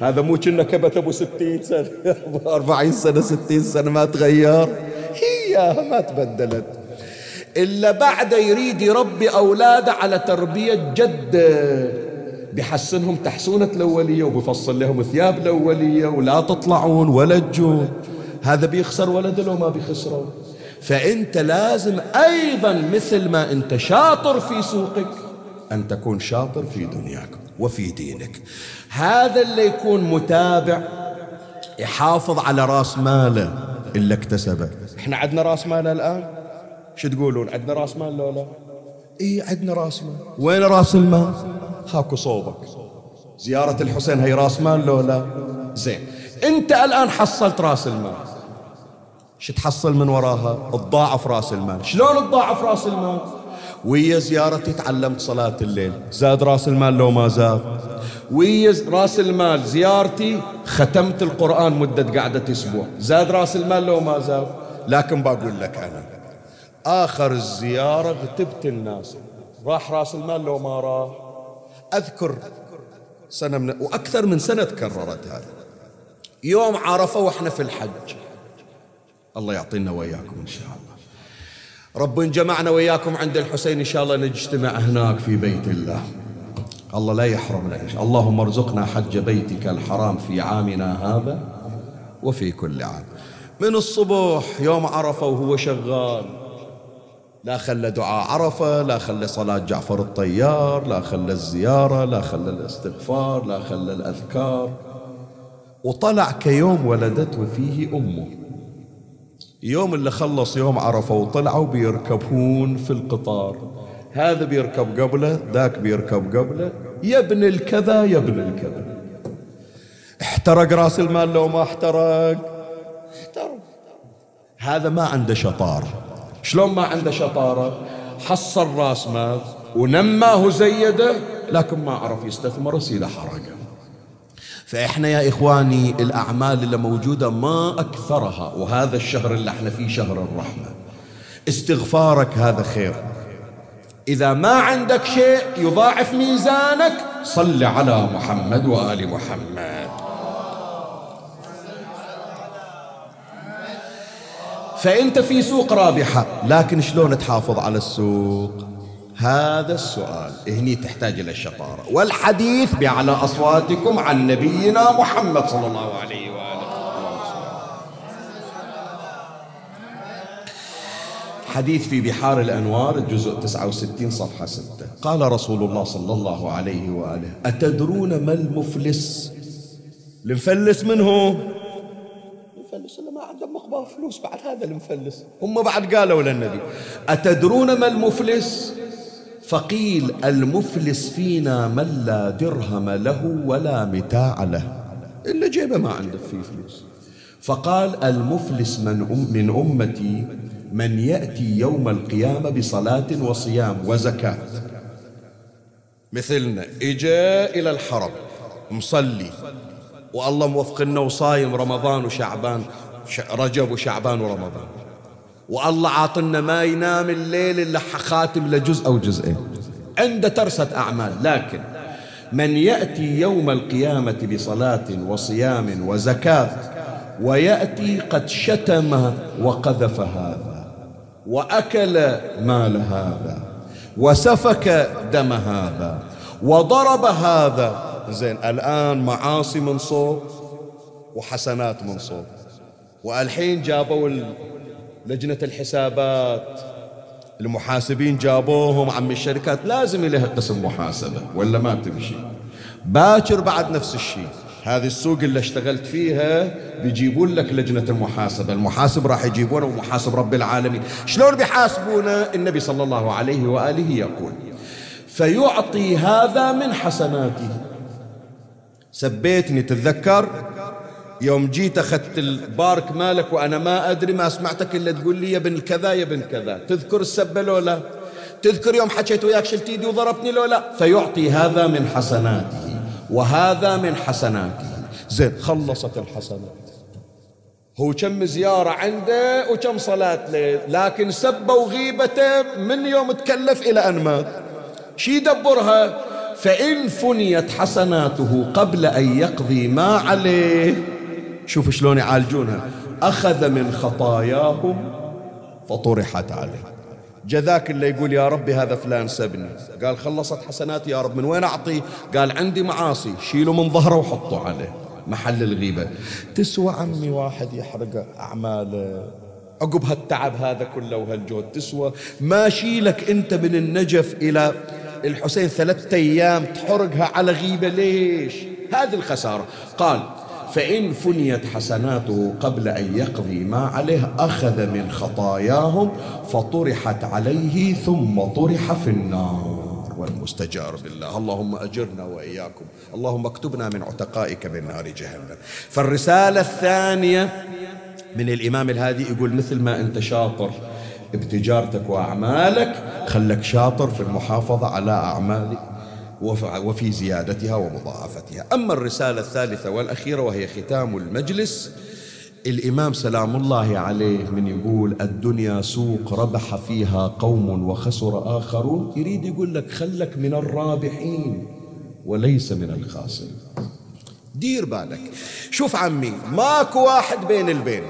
هذا مو كنا كبت أبو ستين سنة. [laughs] أبو أربعين سنة ستين سنة ما تغير. هي ما تبدلت. إلا بعد يريد يربي أولاده على تربية جده بحسنهم تحسونة الأولية وبفصل لهم ثياب الأولية ولا تطلعون ولا تجون. هذا بيخسر ولده لو ما بيخسره. فأنت لازم أيضا مثل ما أنت شاطر في سوقك أن تكون شاطر في دنياك وفي دينك. هذا اللي يكون متابع يحافظ على رأس ماله اللي اكتسبه. إحنا عندنا رأس مال الآن؟ شو تقولون؟ عندنا رأس مال لو لا؟ إي عندنا رأس مال. وين رأس المال؟ هاكو صوبك. زيارة الحسين هي رأس مال لو لا؟ زين. أنت الآن حصلت رأس المال. شو تحصل من وراها؟ تضاعف راس المال. شلون تضاعف راس المال؟ ويا زيارتي تعلمت صلاة الليل. زاد راس المال لو ما زاد؟ ويا راس المال زيارتي ختمت القرآن مدة قعدة أسبوع. زاد راس المال لو ما زاد؟ لكن بقول لك أنا آخر الزيارة غتبت الناس. راح راس المال لو ما راح أذكر سنة من وأكثر من سنة تكررت هذا يوم عرفة وإحنا في الحج. الله يعطينا وإياكم إن شاء الله. رب جمعنا وإياكم عند الحسين إن شاء الله نجتمع هناك في بيت الله. الله لا يحرمنا إن شاء الله. اللهم ارزقنا حج بيتك الحرام في عامنا هذا وفي كل عام. من الصبح يوم عرفة وهو شغال لا خلى دعاء عرفة لا خلى صلاة جعفر الطيار لا خلى الزيارة لا خلى الاستغفار لا خلى الأذكار. وطلع كيوم ولدته فيه أمه. يوم اللي خلص يوم عرفة وطلعوا بيركبون في القطار. هذا بيركب قبله ذاك بيركب قبله. يا ابن الكذا يا ابن الكذا. احترق راس المال لو ما احترق. احترق. هذا ما عنده شطاره شلون ما عنده شطارة؟ حصل راس مال ونماه زيده لكن ما عرف يستثمر يصير حرقه فإحنا يا إخواني الأعمال اللي موجودة ما أكثرها وهذا الشهر اللي إحنا فيه شهر الرحمة. استغفارك هذا خير. إذا ما عندك شيء يضاعف ميزانك صل على محمد وآل محمد. فأنت في سوق رابحة لكن شلون تحافظ على السوق؟ هذا السؤال. هني تحتاج إلى الشطارة والحديث بأعلى أصواتكم عن نبينا محمد صلى الله عليه وآله. حديث في بحار الأنوار الجزء 69 صفحة 6 قال رسول الله صلى الله عليه وآله أتدرون ما المفلس؟ المفلس من هو؟ المفلس اللي ما عنده مقبار فلوس بعد هذا المفلس. هم بعد قالوا للنبي أتدرون ما المفلس؟ فقيل المفلس فينا من لا درهم له ولا متاع له. إلا جيبه ما عنده فيه فلوس. فقال المفلس من, أم من أمتي من يأتي يوم القيامة بصلاة وصيام وزكاة. مثلنا إجا إلى الحرم مصلي. والله موفقنا وصايم رمضان وشعبان رجب وشعبان ورمضان. والله عاطلنا ما ينام الليل إلا خاتم لجزء أو جزئين. عنده ترسة أعمال. لكن من يأتي يوم القيامة بصلاة وصيام وزكاة ويأتي قد شتم وقذف هذا وأكل مال هذا وسفك دم هذا وضرب هذا. زين الآن معاصي من صوب وحسنات من صوب والحين جابوا لجنة الحسابات. المحاسبين جابوهم عم الشركات لازم لها قسم محاسبة ولا ما تمشي؟ باكر بعد نفس الشيء. هذه السوق اللي اشتغلت فيها بيجيبون لك لجنة المحاسبة. المحاسب راح يجيبونه ومحاسب رب العالمين. شلون بيحاسبونه؟ النبي صلى الله عليه وآله يقول فيعطي هذا من حسناته. سبيتني تتذكر؟ يوم جيت أخذت البارك مالك وأنا ما أدري ما سمعتك إلا تقول لي يا ابن كذا يا ابن كذا. تذكر السبة لو لا؟ تذكر يوم حكيت وياك شلت ايدي وضربتني لو لا؟ فيعطي هذا من حسناته وهذا من حسناته. زين خلصت الحسنات. هو كم زيارة عنده وكم صلاة ليل لكن سبه وغيبته من يوم تكلف إلى أن مات. شي يدبرها؟ فإن فنيت حسناته قبل أن يقضي ما عليه. شوف شلون يعالجونها. أخذ من خطاياهم فطرحت عليه. جذاك اللي يقول يا ربي هذا فلان سبني. قال خلصت حسناتي يا رب من وين أعطي؟ قال عندي معاصي. شيلوا من ظهره وحطوا عليه. محل الغيبة. تسوى عمي واحد يحرق أعماله. عقب هالتعب هذا كله وهالجهد تسوى. ما شيلك أنت من النجف إلى الحسين ثلاثة أيام تحرقها على غيبة. ليش؟ هذه الخسارة. قال فإن فنيت حسناته قبل أن يقضي ما عليه أخذ من خطاياهم فطرحت عليه ثم طرح في النار. والمستجار بالله. اللهم أجرنا وإياكم. اللهم اكتبنا من عتقائك من نار جهنم. فالرسالة الثانية من الإمام الهادي يقول مثل ما أنت شاطر بتجارتك وأعمالك خلك شاطر في المحافظة على أعمالك. وفي زيادتها ومضاعفتها. أما الرسالة الثالثة والأخيرة وهي ختام المجلس الإمام سلام الله عليه من يقول الدنيا سوق ربح فيها قوم وخسر آخرون. يريد يقول لك خلك من الرابحين وليس من الخاسرين. دير بالك. شوف عمي ماكو واحد بين البين.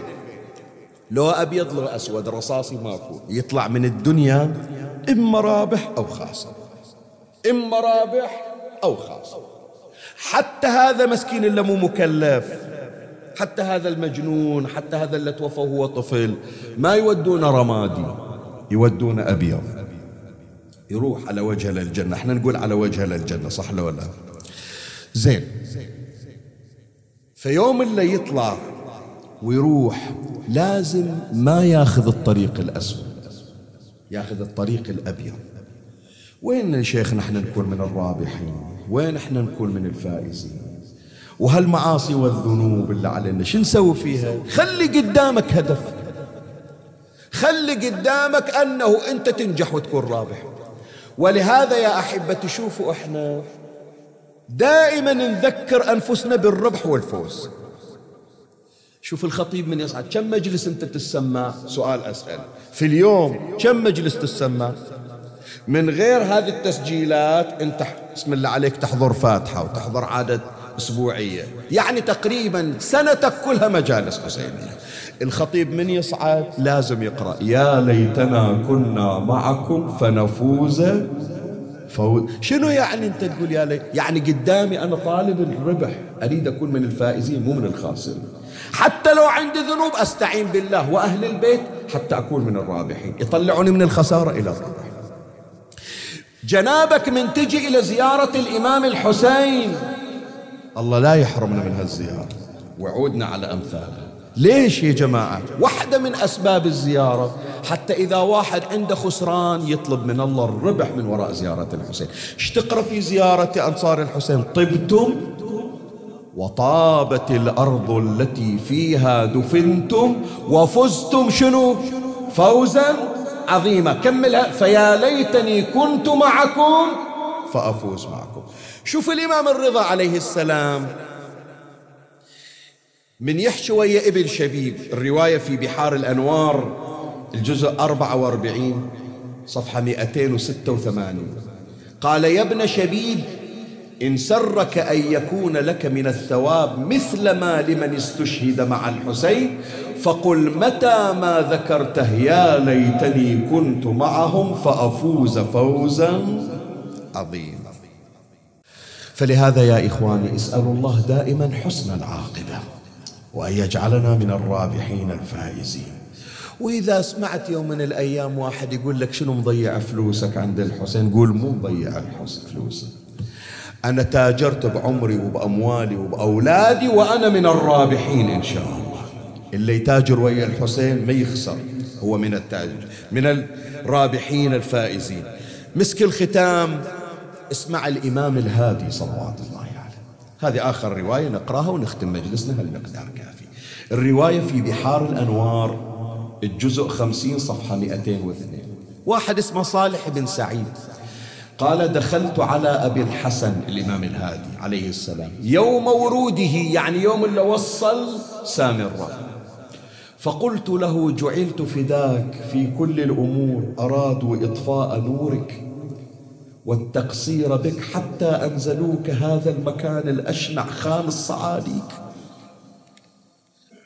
لو أبيض لو أسود رصاصي ماكو. يطلع من الدنيا إما رابح أو خاسر. إما رابح أو خاسر حتى هذا مسكين اللي مو مكلف. حتى هذا المجنون حتى هذا اللي توفى وهو طفل. ما يودون رمادي يودون أبيض. يروح على وجهه للجنة. إحنا نقول على وجهه للجنة صح لو لا زين. فيوم اللي يطلع ويروح لازم ما ياخذ الطريق الأسود. ياخذ الطريق الأبيض. وين يا شيخ نحن نكون من الرابحين؟ وين إحنا نكون من الفائزين؟ وهالمعاصي والذنوب اللي علينا شو نسوي فيها؟ خلي قدامك هدف. خلي قدامك أنه أنت تنجح وتكون رابح. ولهذا يا أحبة تشوفوا إحنا دائما نذكر أنفسنا بالربح والفوز. شوف الخطيب من يصعد كم مجلس أنت تسمع سؤال أسأل. في اليوم كم مجلس تسمع من غير هذه التسجيلات أنت بسم الله عليك تحضر فاتحة وتحضر عادة أسبوعية. يعني تقريبا سنتك كلها مجالس حسينية. الخطيب من يصعد؟ لازم يقرأ. يا ليتنا كنا معكم فنفوز فوز شنو يعني أنت تقول يا ليت يعني قدامي أنا طالب الربح. أريد أكون من الفائزين مو من الخاسرين. حتى لو عندي ذنوب أستعين بالله وأهل البيت حتى أكون من الرابحين. يطلعني من الخسارة إلى الربح جنابك من تجي إلى زيارة الإمام الحسين. الله لا يحرمنا من هالزيارة. وعودنا على أمثاله. ليش يا جماعة؟ واحدة من أسباب الزيارة حتى إذا واحد عنده خسران يطلب من الله الربح من وراء زيارة الحسين. إيش تقرأ في زيارة أنصار الحسين؟ طبتم وطابت الأرض التي فيها دفنتم وفزتم شنو؟ فوزا عظيما كملها. فيا ليتني كنت معكم فأفوز معكم. شوف الإمام الرضا عليه السلام. من يحكي ويا ابن شبيب. الرواية في بحار الأنوار الجزء 44 صفحة 286 قال يا ابن شبيب إن سرك أن يكون لك من الثواب مثل ما لمن استشهد مع الحسين فقل متى ما ذكرته يا ليتني كنت معهم فأفوز فوزا عظيما. فلهذا يا إخواني اسألوا الله دائما حسن العاقبة وأن يجعلنا من الرابحين الفائزين. وإذا سمعت يوم من الأيام واحد يقول لك شنو مضيع فلوسك عند الحسين؟ قول مو مضيع الحسن فلوسي. أنا تاجرت بعمري وبأموالي وبأولادي وأنا من الرابحين إن شاء الله. اللي يتاجر ويا الحسين ما يخسر هو من التاجر من الرابحين الفائزين. مسك الختام اسمع الإمام الهادي صلوات الله عليه. يعني. هذه آخر رواية نقرأها ونختم مجلسنا هالمقدار كافي. الرواية في بحار الأنوار الجزء خمسين صفحة 202 واحد اسمه صالح بن سعيد. قال دخلت على أبي الحسن الإمام الهادي عليه السلام. يوم وروده يعني يوم اللي وصل سامرة فقلت له جعلت فداك في كل الأمور أرادوا إطفاء نورك والتقصير بك حتى أنزلوك هذا المكان الأشنع خان الصعاليك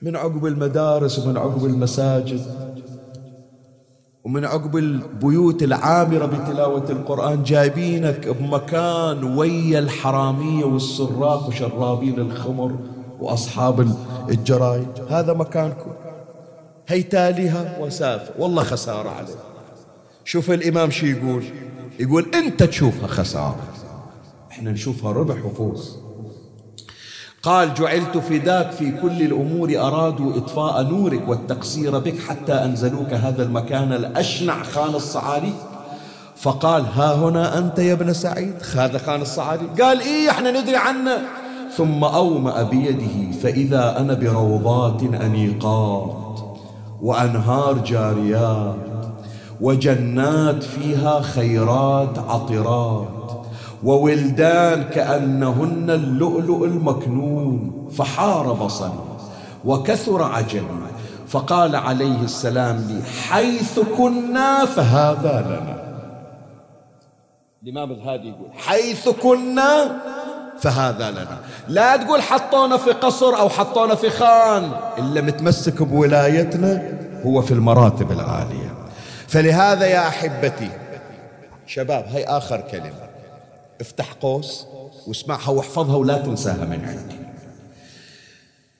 من عقب المدارس ومن عقب المساجد ومن عقب البيوت العامرة بتلاوة القرآن جايبينك بمكان ويا الحرامية والسراق وشرابين الخمر وأصحاب الجرايد هذا مكانكم. هي تاليها وسافة والله خسارة عليه. شوف الإمام شو يقول؟ يقول أنت تشوفها خسارة. إحنا نشوفها ربح وفوز. قال جعلت فداك في كل الأمور أرادوا إطفاء نورك والتقصير بك حتى أنزلوك هذا المكان الأشنع خان الصعالي فقال ها هنا أنت يا ابن سعيد؟ هذا خان الصعالي قال إيه إحنا ندري عنه؟ ثم أومأ بيده فإذا أنا بروضات أنيقات وأنهار جاريات وجنات فيها خيرات عطرات وولدان كأنهن اللؤلؤ المكنون فحار بصري وكثر عجبي فقال عليه السلام لي حيث كنا فهذا لنا. الإمام الهادي يقول حيث كنا فهذا لنا. لا تقول حطونا في قصر أو حطونا في خان. إلا متمسك بولايتنا هو في المراتب العالية. فلهذا يا أحبتي شباب هي آخر كلمة. افتح قوس واسمعها واحفظها ولا تنساها من عندي.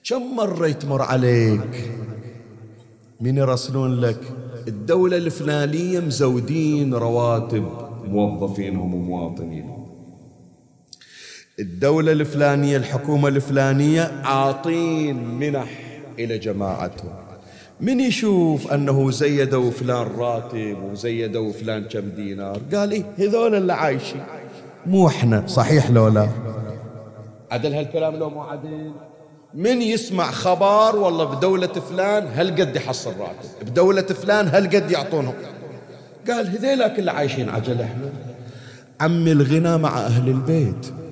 كم مرة يتمر عليك من يرسلون لك الدولة الفلانية مزودين رواتب موظفينهم ومواطنينهم. الدولة الفلانية الحكومة الفلانية عاطين منح إلى جماعتهم من يشوف أنه زيدوا فلان راتب وزيدوا فلان كم دينار؟ قال إيه هذول اللي عايشين. مو إحنا صحيح لو لا؟ عدل هالكلام لو مو عدل؟ من يسمع خبر والله بدولة فلان هل قد يحصل راتب بدولة فلان هل قد يعطونهم. قال هذيلاك اللي عايشين عجل إحنا. عمي الغنى مع أهل البيت.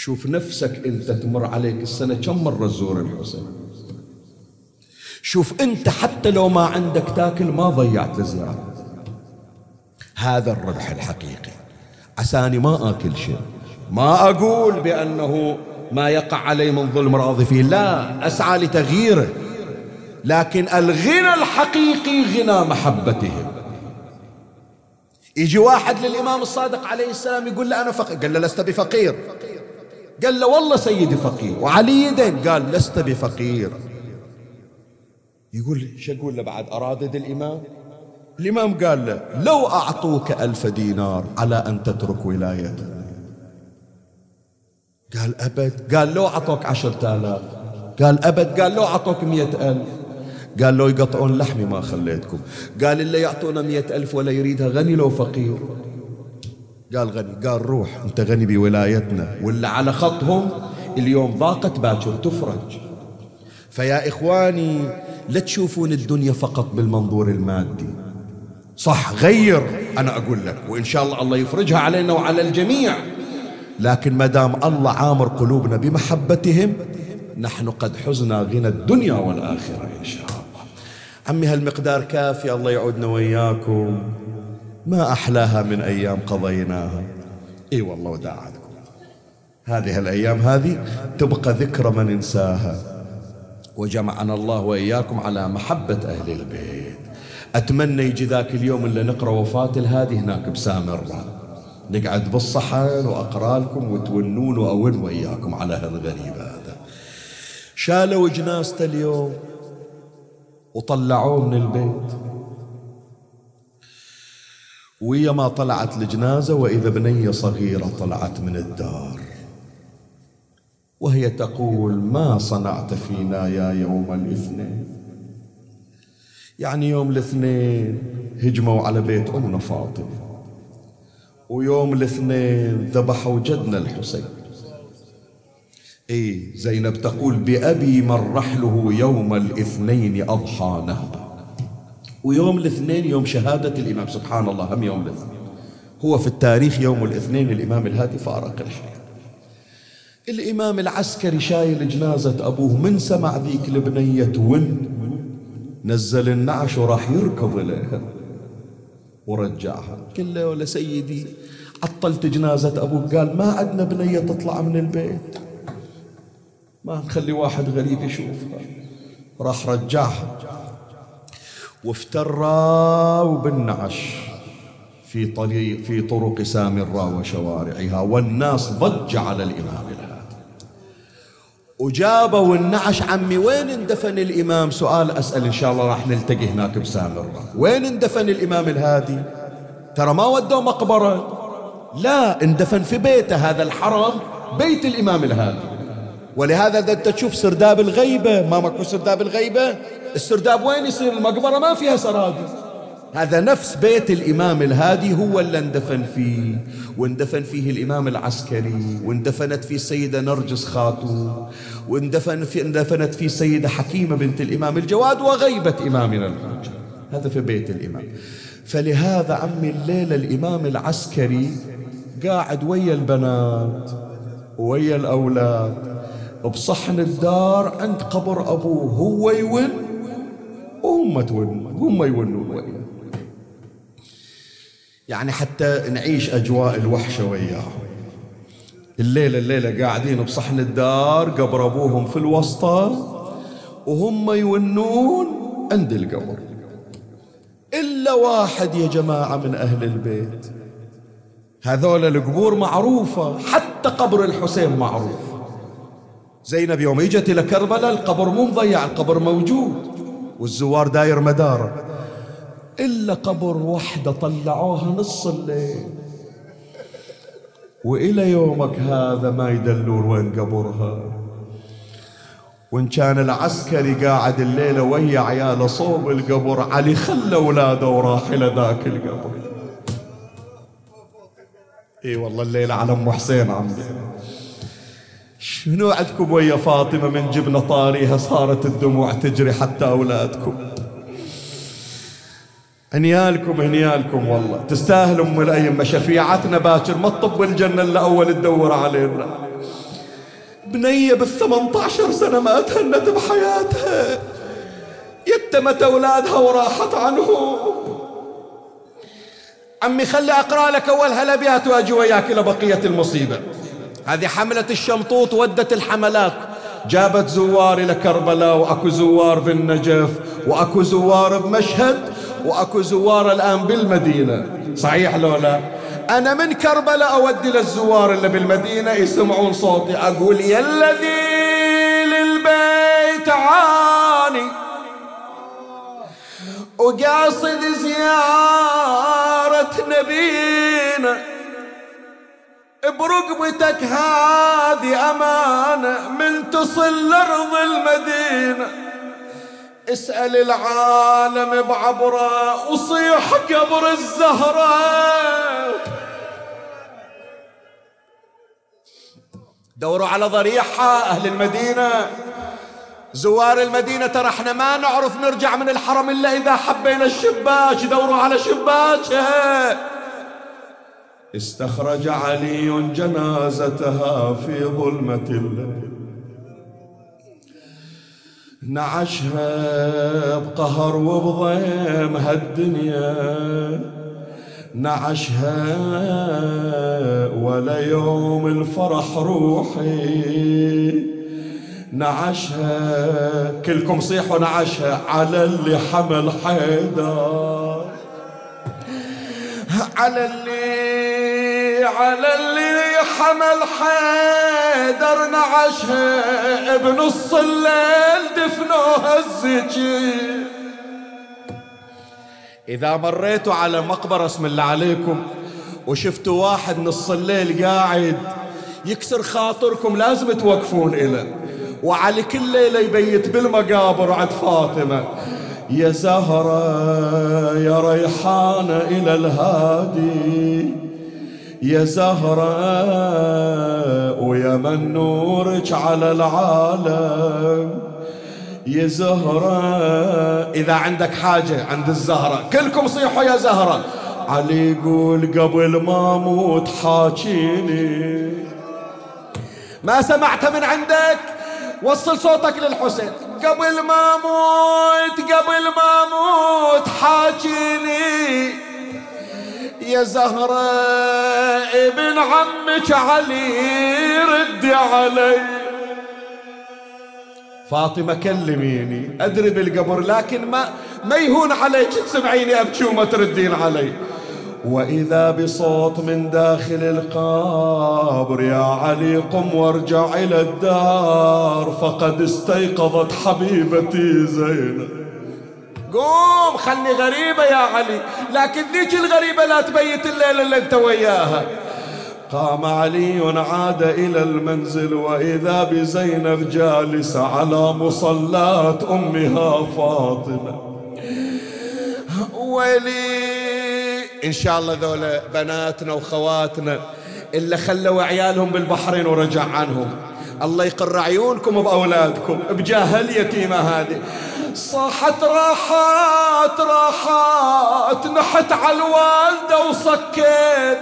شوف نفسك انت تمر عليك السنة كم مرة تزور الحسين. شوف انت حتى لو ما عندك تاكل ما ضيعت الزيارة هذا الربح الحقيقي. عساني ما آكل شيء. ما أقول بأنه ما يقع علي من ظلم راضي فيه. لا أسعى لتغييره. لكن الغنى الحقيقي غنى محبتهم يجي واحد للإمام الصادق عليه السلام يقول له أنا فقير. قال له لست بفقير. قال له والله سيدي فقير وعلي دين قال لست بفقير. يقول شو أقول له بعد؟ أرادد الإمام؟ الإمام قال له لو أعطوك ألف دينار على أن تترك ولايته قال أبد؟ قال لو أعطوك عشرة آلاف. قال أبد؟ قال لو أعطوك مئة ألف. قال لو يقطعون لحمي ما خليتكم. قال اللي يعطونا مئة ألف ولا يريدها غني لو فقير. قال غني قال روح أنت غني بولايتنا. ولا على خطهم اليوم ضاقت باكر تفرج. فيا إخواني لا تشوفون الدنيا فقط بالمنظور المادي. صح غير أنا أقول لك وإن شاء الله الله يفرجها علينا وعلى الجميع. لكن ما دام الله عامر قلوبنا بمحبتهم نحن قد حزنا غنى الدنيا والآخرة إن شاء الله. عمي هالمقدار كافي الله يعودنا وإياكم. ما أحلاها من أيام قضيناها. إي والله وداعتكم هذه الأيام هذه تبقى ذكرى من انساها. وجمعنا الله وإياكم على محبة أهل البيت. أتمنى يجي ذاك اليوم اللي نقرأ وفاة الهادي هناك بسامرة نقعد بالصحن وأقرأ لكم وتونون وأون وإياكم على هالغريب هذا شالوا جنازته اليوم وطلعوه من البيت. ويا ما طلعت الجنازة وإذا بنية صغيرة طلعت من الدار. وهي تقول ما صنعت فينا يا يوم الاثنين؟ يعني يوم الاثنين هجموا على بيت أمنا فاطمة ويوم الاثنين ذبحوا جدنا الحسين. اي زينب تقول بأبي من رحله يوم الاثنين أضحى نهبا ويوم الاثنين يوم شهادة الإمام. سبحان الله هم يوم الاثنين. هو في التاريخ يوم الاثنين الإمام الهادي فارق الحياة الإمام العسكري شايل جنازة أبوه من سمع ذيك البنية ون؟ نزل النعش وراح يركض إليها. ورجعها. قال له ولا سيدي عطلت جنازة أبوك. قال ما عندنا بنية تطلع من البيت. ما نخلي واحد غريب يشوفها. راح رجعها. وافترى وبالنعش في طريق في طرق سامراء وشوارعها والناس ضج على الإمام الهادي. وجابوا النعش عمي وين اندفن الإمام؟ سؤال أسأل إن شاء الله راح نلتقي هناك بسامراء وين اندفن الإمام الهادي؟ ترى ما ودوا مقبرة. لا اندفن في بيته هذا الحرم بيت الإمام الهادي. ولهذا إذا أنت تشوف سرداب الغيبة ما ماكو سرداب الغيبة السرداب وين يصير؟ المقبرة ما فيها سرداب هذا نفس بيت الإمام الهادي هو اللي اندفن فيه. واندفن فيه الإمام العسكري واندفنت فيه السيدة نرجس خاتون واندفن في اندفنت فيه السيدة حكيمة بنت الإمام الجواد وغيبة إمامنا الحجة هذا في بيت الإمام. فلهذا عمي الليلة الإمام العسكري قاعد ويا البنات ويا الأولاد. بصحن الدار عند قبر أبوه هو يون وهم تون هم يونون. وياه يعني حتى نعيش أجواء الوحشة وياهم الليلة الليلة قاعدين بصحن الدار قبر أبوهم في الوسطى وهم يونون عند القبر. إلا واحد يا جماعة من أهل البيت. هذول القبور معروفة حتى قبر الحسين معروف. زينب يوم اجت إلى كربلاء القبر مو مضيع القبر موجود. والزوار داير مداره إلا قبر وحدة طلعوها نص الليل. وإلى يومك هذا ما يدلون وين قبرها. وإن كان العسكري قاعد الليلة ويا عياله صوب القبر علي خلى أولاده وراح إلى ذاك القبر. إي والله الليلة على أم حسين عمي شنو عندكم ويا فاطمة من جبنا طاريها صارت الدموع تجري حتى أولادكم؟ هنيالكم هنيالكم والله. تستاهل أم الأيمة. شفيعتنا باكر ما تطب الجنة إلا أول تدور علينا. بنية بالثمانية عشر سنة ما تهنت بحياتها. يتمت أولادها وراحت عنهم. عمي خلي أقرأ لك أول هالأبيات وأجي وياك إلى بقية المصيبة. هذه حملة الشمطوط ودت الحملات. جابت زوار إلى كربلاء وأكو زوار بالنجف وأكو زوار بمشهد وأكو زوار الآن بالمدينة. صحيح لو لا؟ أنا من كربلاء أودي للزوار اللي بالمدينة يسمعون صوتي أقول يا الذي للبيت عاني. وقاصد زيارة نبينا. برقبتك هذه أمانة من تصل لأرض المدينة. اسأل العالم بعبره وصيح قبر الزهرة. دوروا على ضريحة أهل المدينة. زوار المدينة ترى إحنا ما نعرف نرجع من الحرم إلا إذا حبينا الشباك. دوروا على شباكها استخرج علي جنازتها في ظلمة الليل. نعشها بقهر وبضيم هالدنيا. نعشها ولا يوم الفرح روحي. نعشها كلكم صيحوا نعشها على اللي حمل حيدر. على اللي على اللي حمل حيدر نعشها بنص الليل دفنوها الزكي إذا مريتوا على مقبرة اسم الله عليكم وشفتوا واحد نص الليل قاعد يكسر خاطركم لازم توقفون إليه وعلي كل ليلة يبيت بالمقابر عند فاطمة. يا زهرة يا ريحانة إلى الهادي. يا زهرة ويا من نورك على العالم. يا زهرة إذا عندك حاجة عند الزهرة كلكم صيحوا يا زهرة. علي يقول قبل ما أموت حاكيني. ما سمعت من عندك؟ وصل صوتك للحسين. قبل ما أموت قبل ما أموت حاجيني. يا زهرة ابن عمك علي رد علي. فاطمة كلميني أدري بالقبر لكن ما ما يهون عليك. تسمعيني أبكي وما تردين علي. وإذا بصوت من داخل القبر يا علي قم وارجع إلى الدار. فقد استيقظت حبيبتي زينب. قوم خلني غريبة يا علي لكن ذيك الغريبة لا تبيت الليلة اللي أنت وياها. قام علي عاد إلى المنزل وإذا بزينب جالسة على مصلات أمها فاطمة. ويلي إن شاء الله ذولا بناتنا وخواتنا اللي خلوا عيالهم بالبحرين ورجع عنهم. الله يقر عيونكم بأولادكم بجاه اليتيمة هذه. صاحت راحات راحات نحت على الوالدة وصكيت.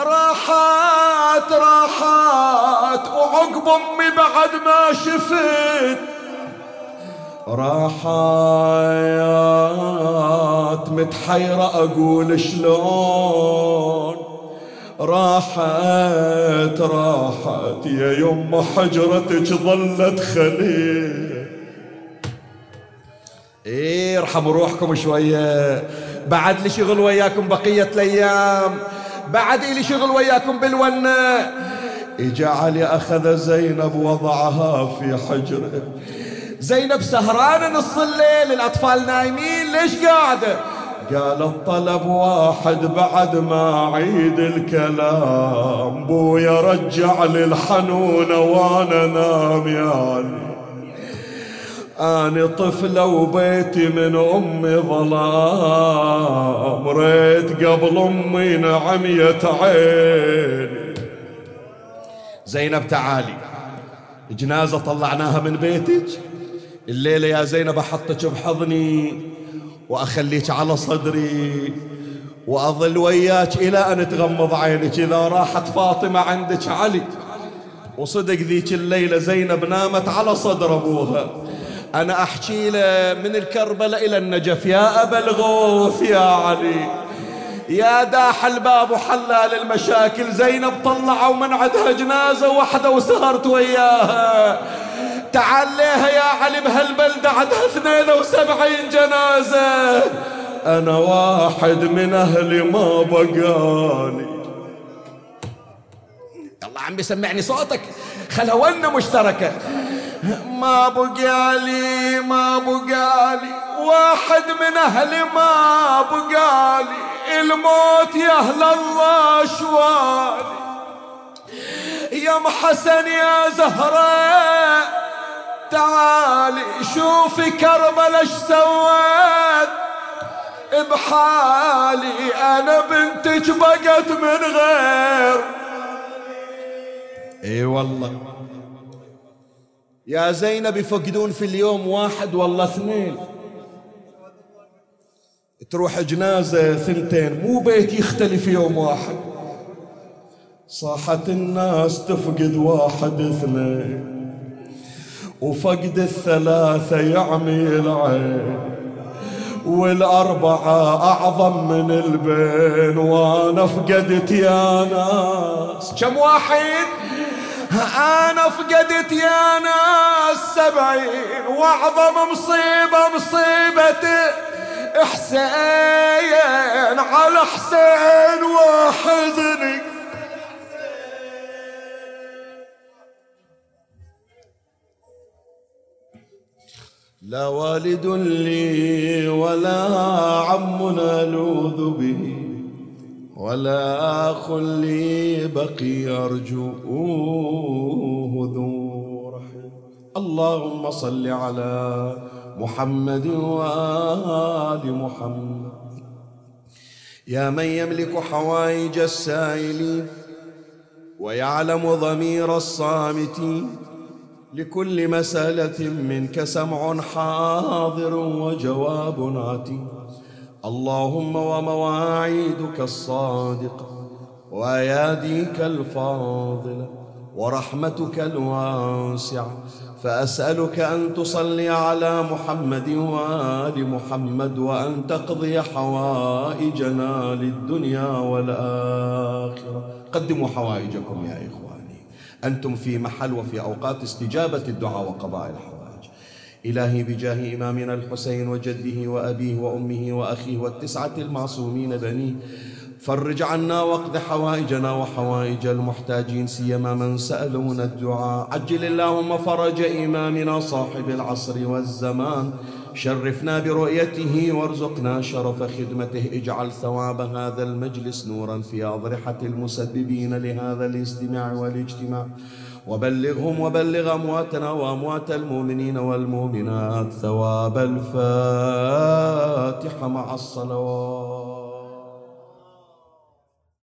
راحات راحات وعقب أمي بعد ما شفت راحات متحيرة أقول شلون؟ راحت راحت يا يما حجرتك ظلت خليل. إيه ارحموا روحكم شوية. بعد لي شغل وياكم بقية الأيام. بعد لي شغل وياكم بالونة. اجا علي أخذ زينب وضعها في حجره زينب سهرانة نص الليل الأطفال نايمين ليش قاعدة؟ قال الطلب واحد بعد ما عيد الكلام بويا رجع لي الحنونة وأنا نام يا علي أنا طفلة وبيتي من أمي ظلام ريت قبل أمي نعمية عيني زينب تعالي جنازة طلعناها من بيتك؟ الليلة يا زينب أحطك بحضني وأخليك على صدري وأظل وياك إلى أن تغمض عينك إذا راحت فاطمة عندك علي. وصدق ذيك الليلة زينب نامت على صدر أبوها. أنا أحكي له من الكربلة إلى النجف. يا أبا الغوث يا علي. يا داح الباب وحلال المشاكل. زينب طلعوا من عندها جنازة واحدة وسهرت وياها. تعال ليها يا علي بهالبلدة عندها 72 جنازة. أنا واحد من أهلي ما بقالي الله عم بيسمعني صوتك. خلها ونة مشتركة. ما بقالي ما بقالي. واحد من أهلي ما بقالي. الموت يا أهل الله شوالي. يا حسن يا زهرة. تعالي شوفي كربل إيش سوت. بحالي أنا بنتك بقت من غير. إي والله. يا زينب يفقدون في اليوم واحد والله اثنين. تروح جنازة ثنتين مو بيت يختلف يوم واحد. صاحت الناس تفقد واحد اثنين. وفقد الثلاثة يعمي العين والأربعة أعظم من البين وأنا فقدت يا ناس. كم واحد؟ أنا فقدت يا ناس سبعين وأعظم مصيبة مصيبتي حسين على حسين واحدني لا والد لي ولا عم نلوذ به ولا أخ لي بقي أرجوه ذو رحم. اللهم صل على محمد وآل محمد. يا من يملك حوائج السائلين ويعلم ضمير الصامتين. لكل مسألة منك سمع حاضر وجواب آتي اللهم ومواعيدك الصادقة وأياديك الفاضلة ورحمتك الواسعة. فأسألك أن تصلي على محمد وآل محمد وأن تقضي حوائجنا للدنيا والآخرة. قدموا حوائجكم يا إخواني أنتم في محل وفي أوقات استجابة الدعاء وقضاء الحوائج. إلهي بجاه إمامنا الحسين وجده وأبيه وأمه وأخيه والتسعة المعصومين بنيه فرج عنا واقض حوائجنا وحوائج المحتاجين سيما من سألونا الدعاء. عجل اللهم فرج إمامنا صاحب العصر والزمان. شرفنا برؤيته وارزقنا شرف خدمته. اجعل ثواب هذا المجلس نورا في أضرحة المسببين لهذا الاستماع والاجتماع. وبلغهم وبلغ أمواتنا وأموات المؤمنين والمؤمنات ثواب الفاتحة مع الصلوات.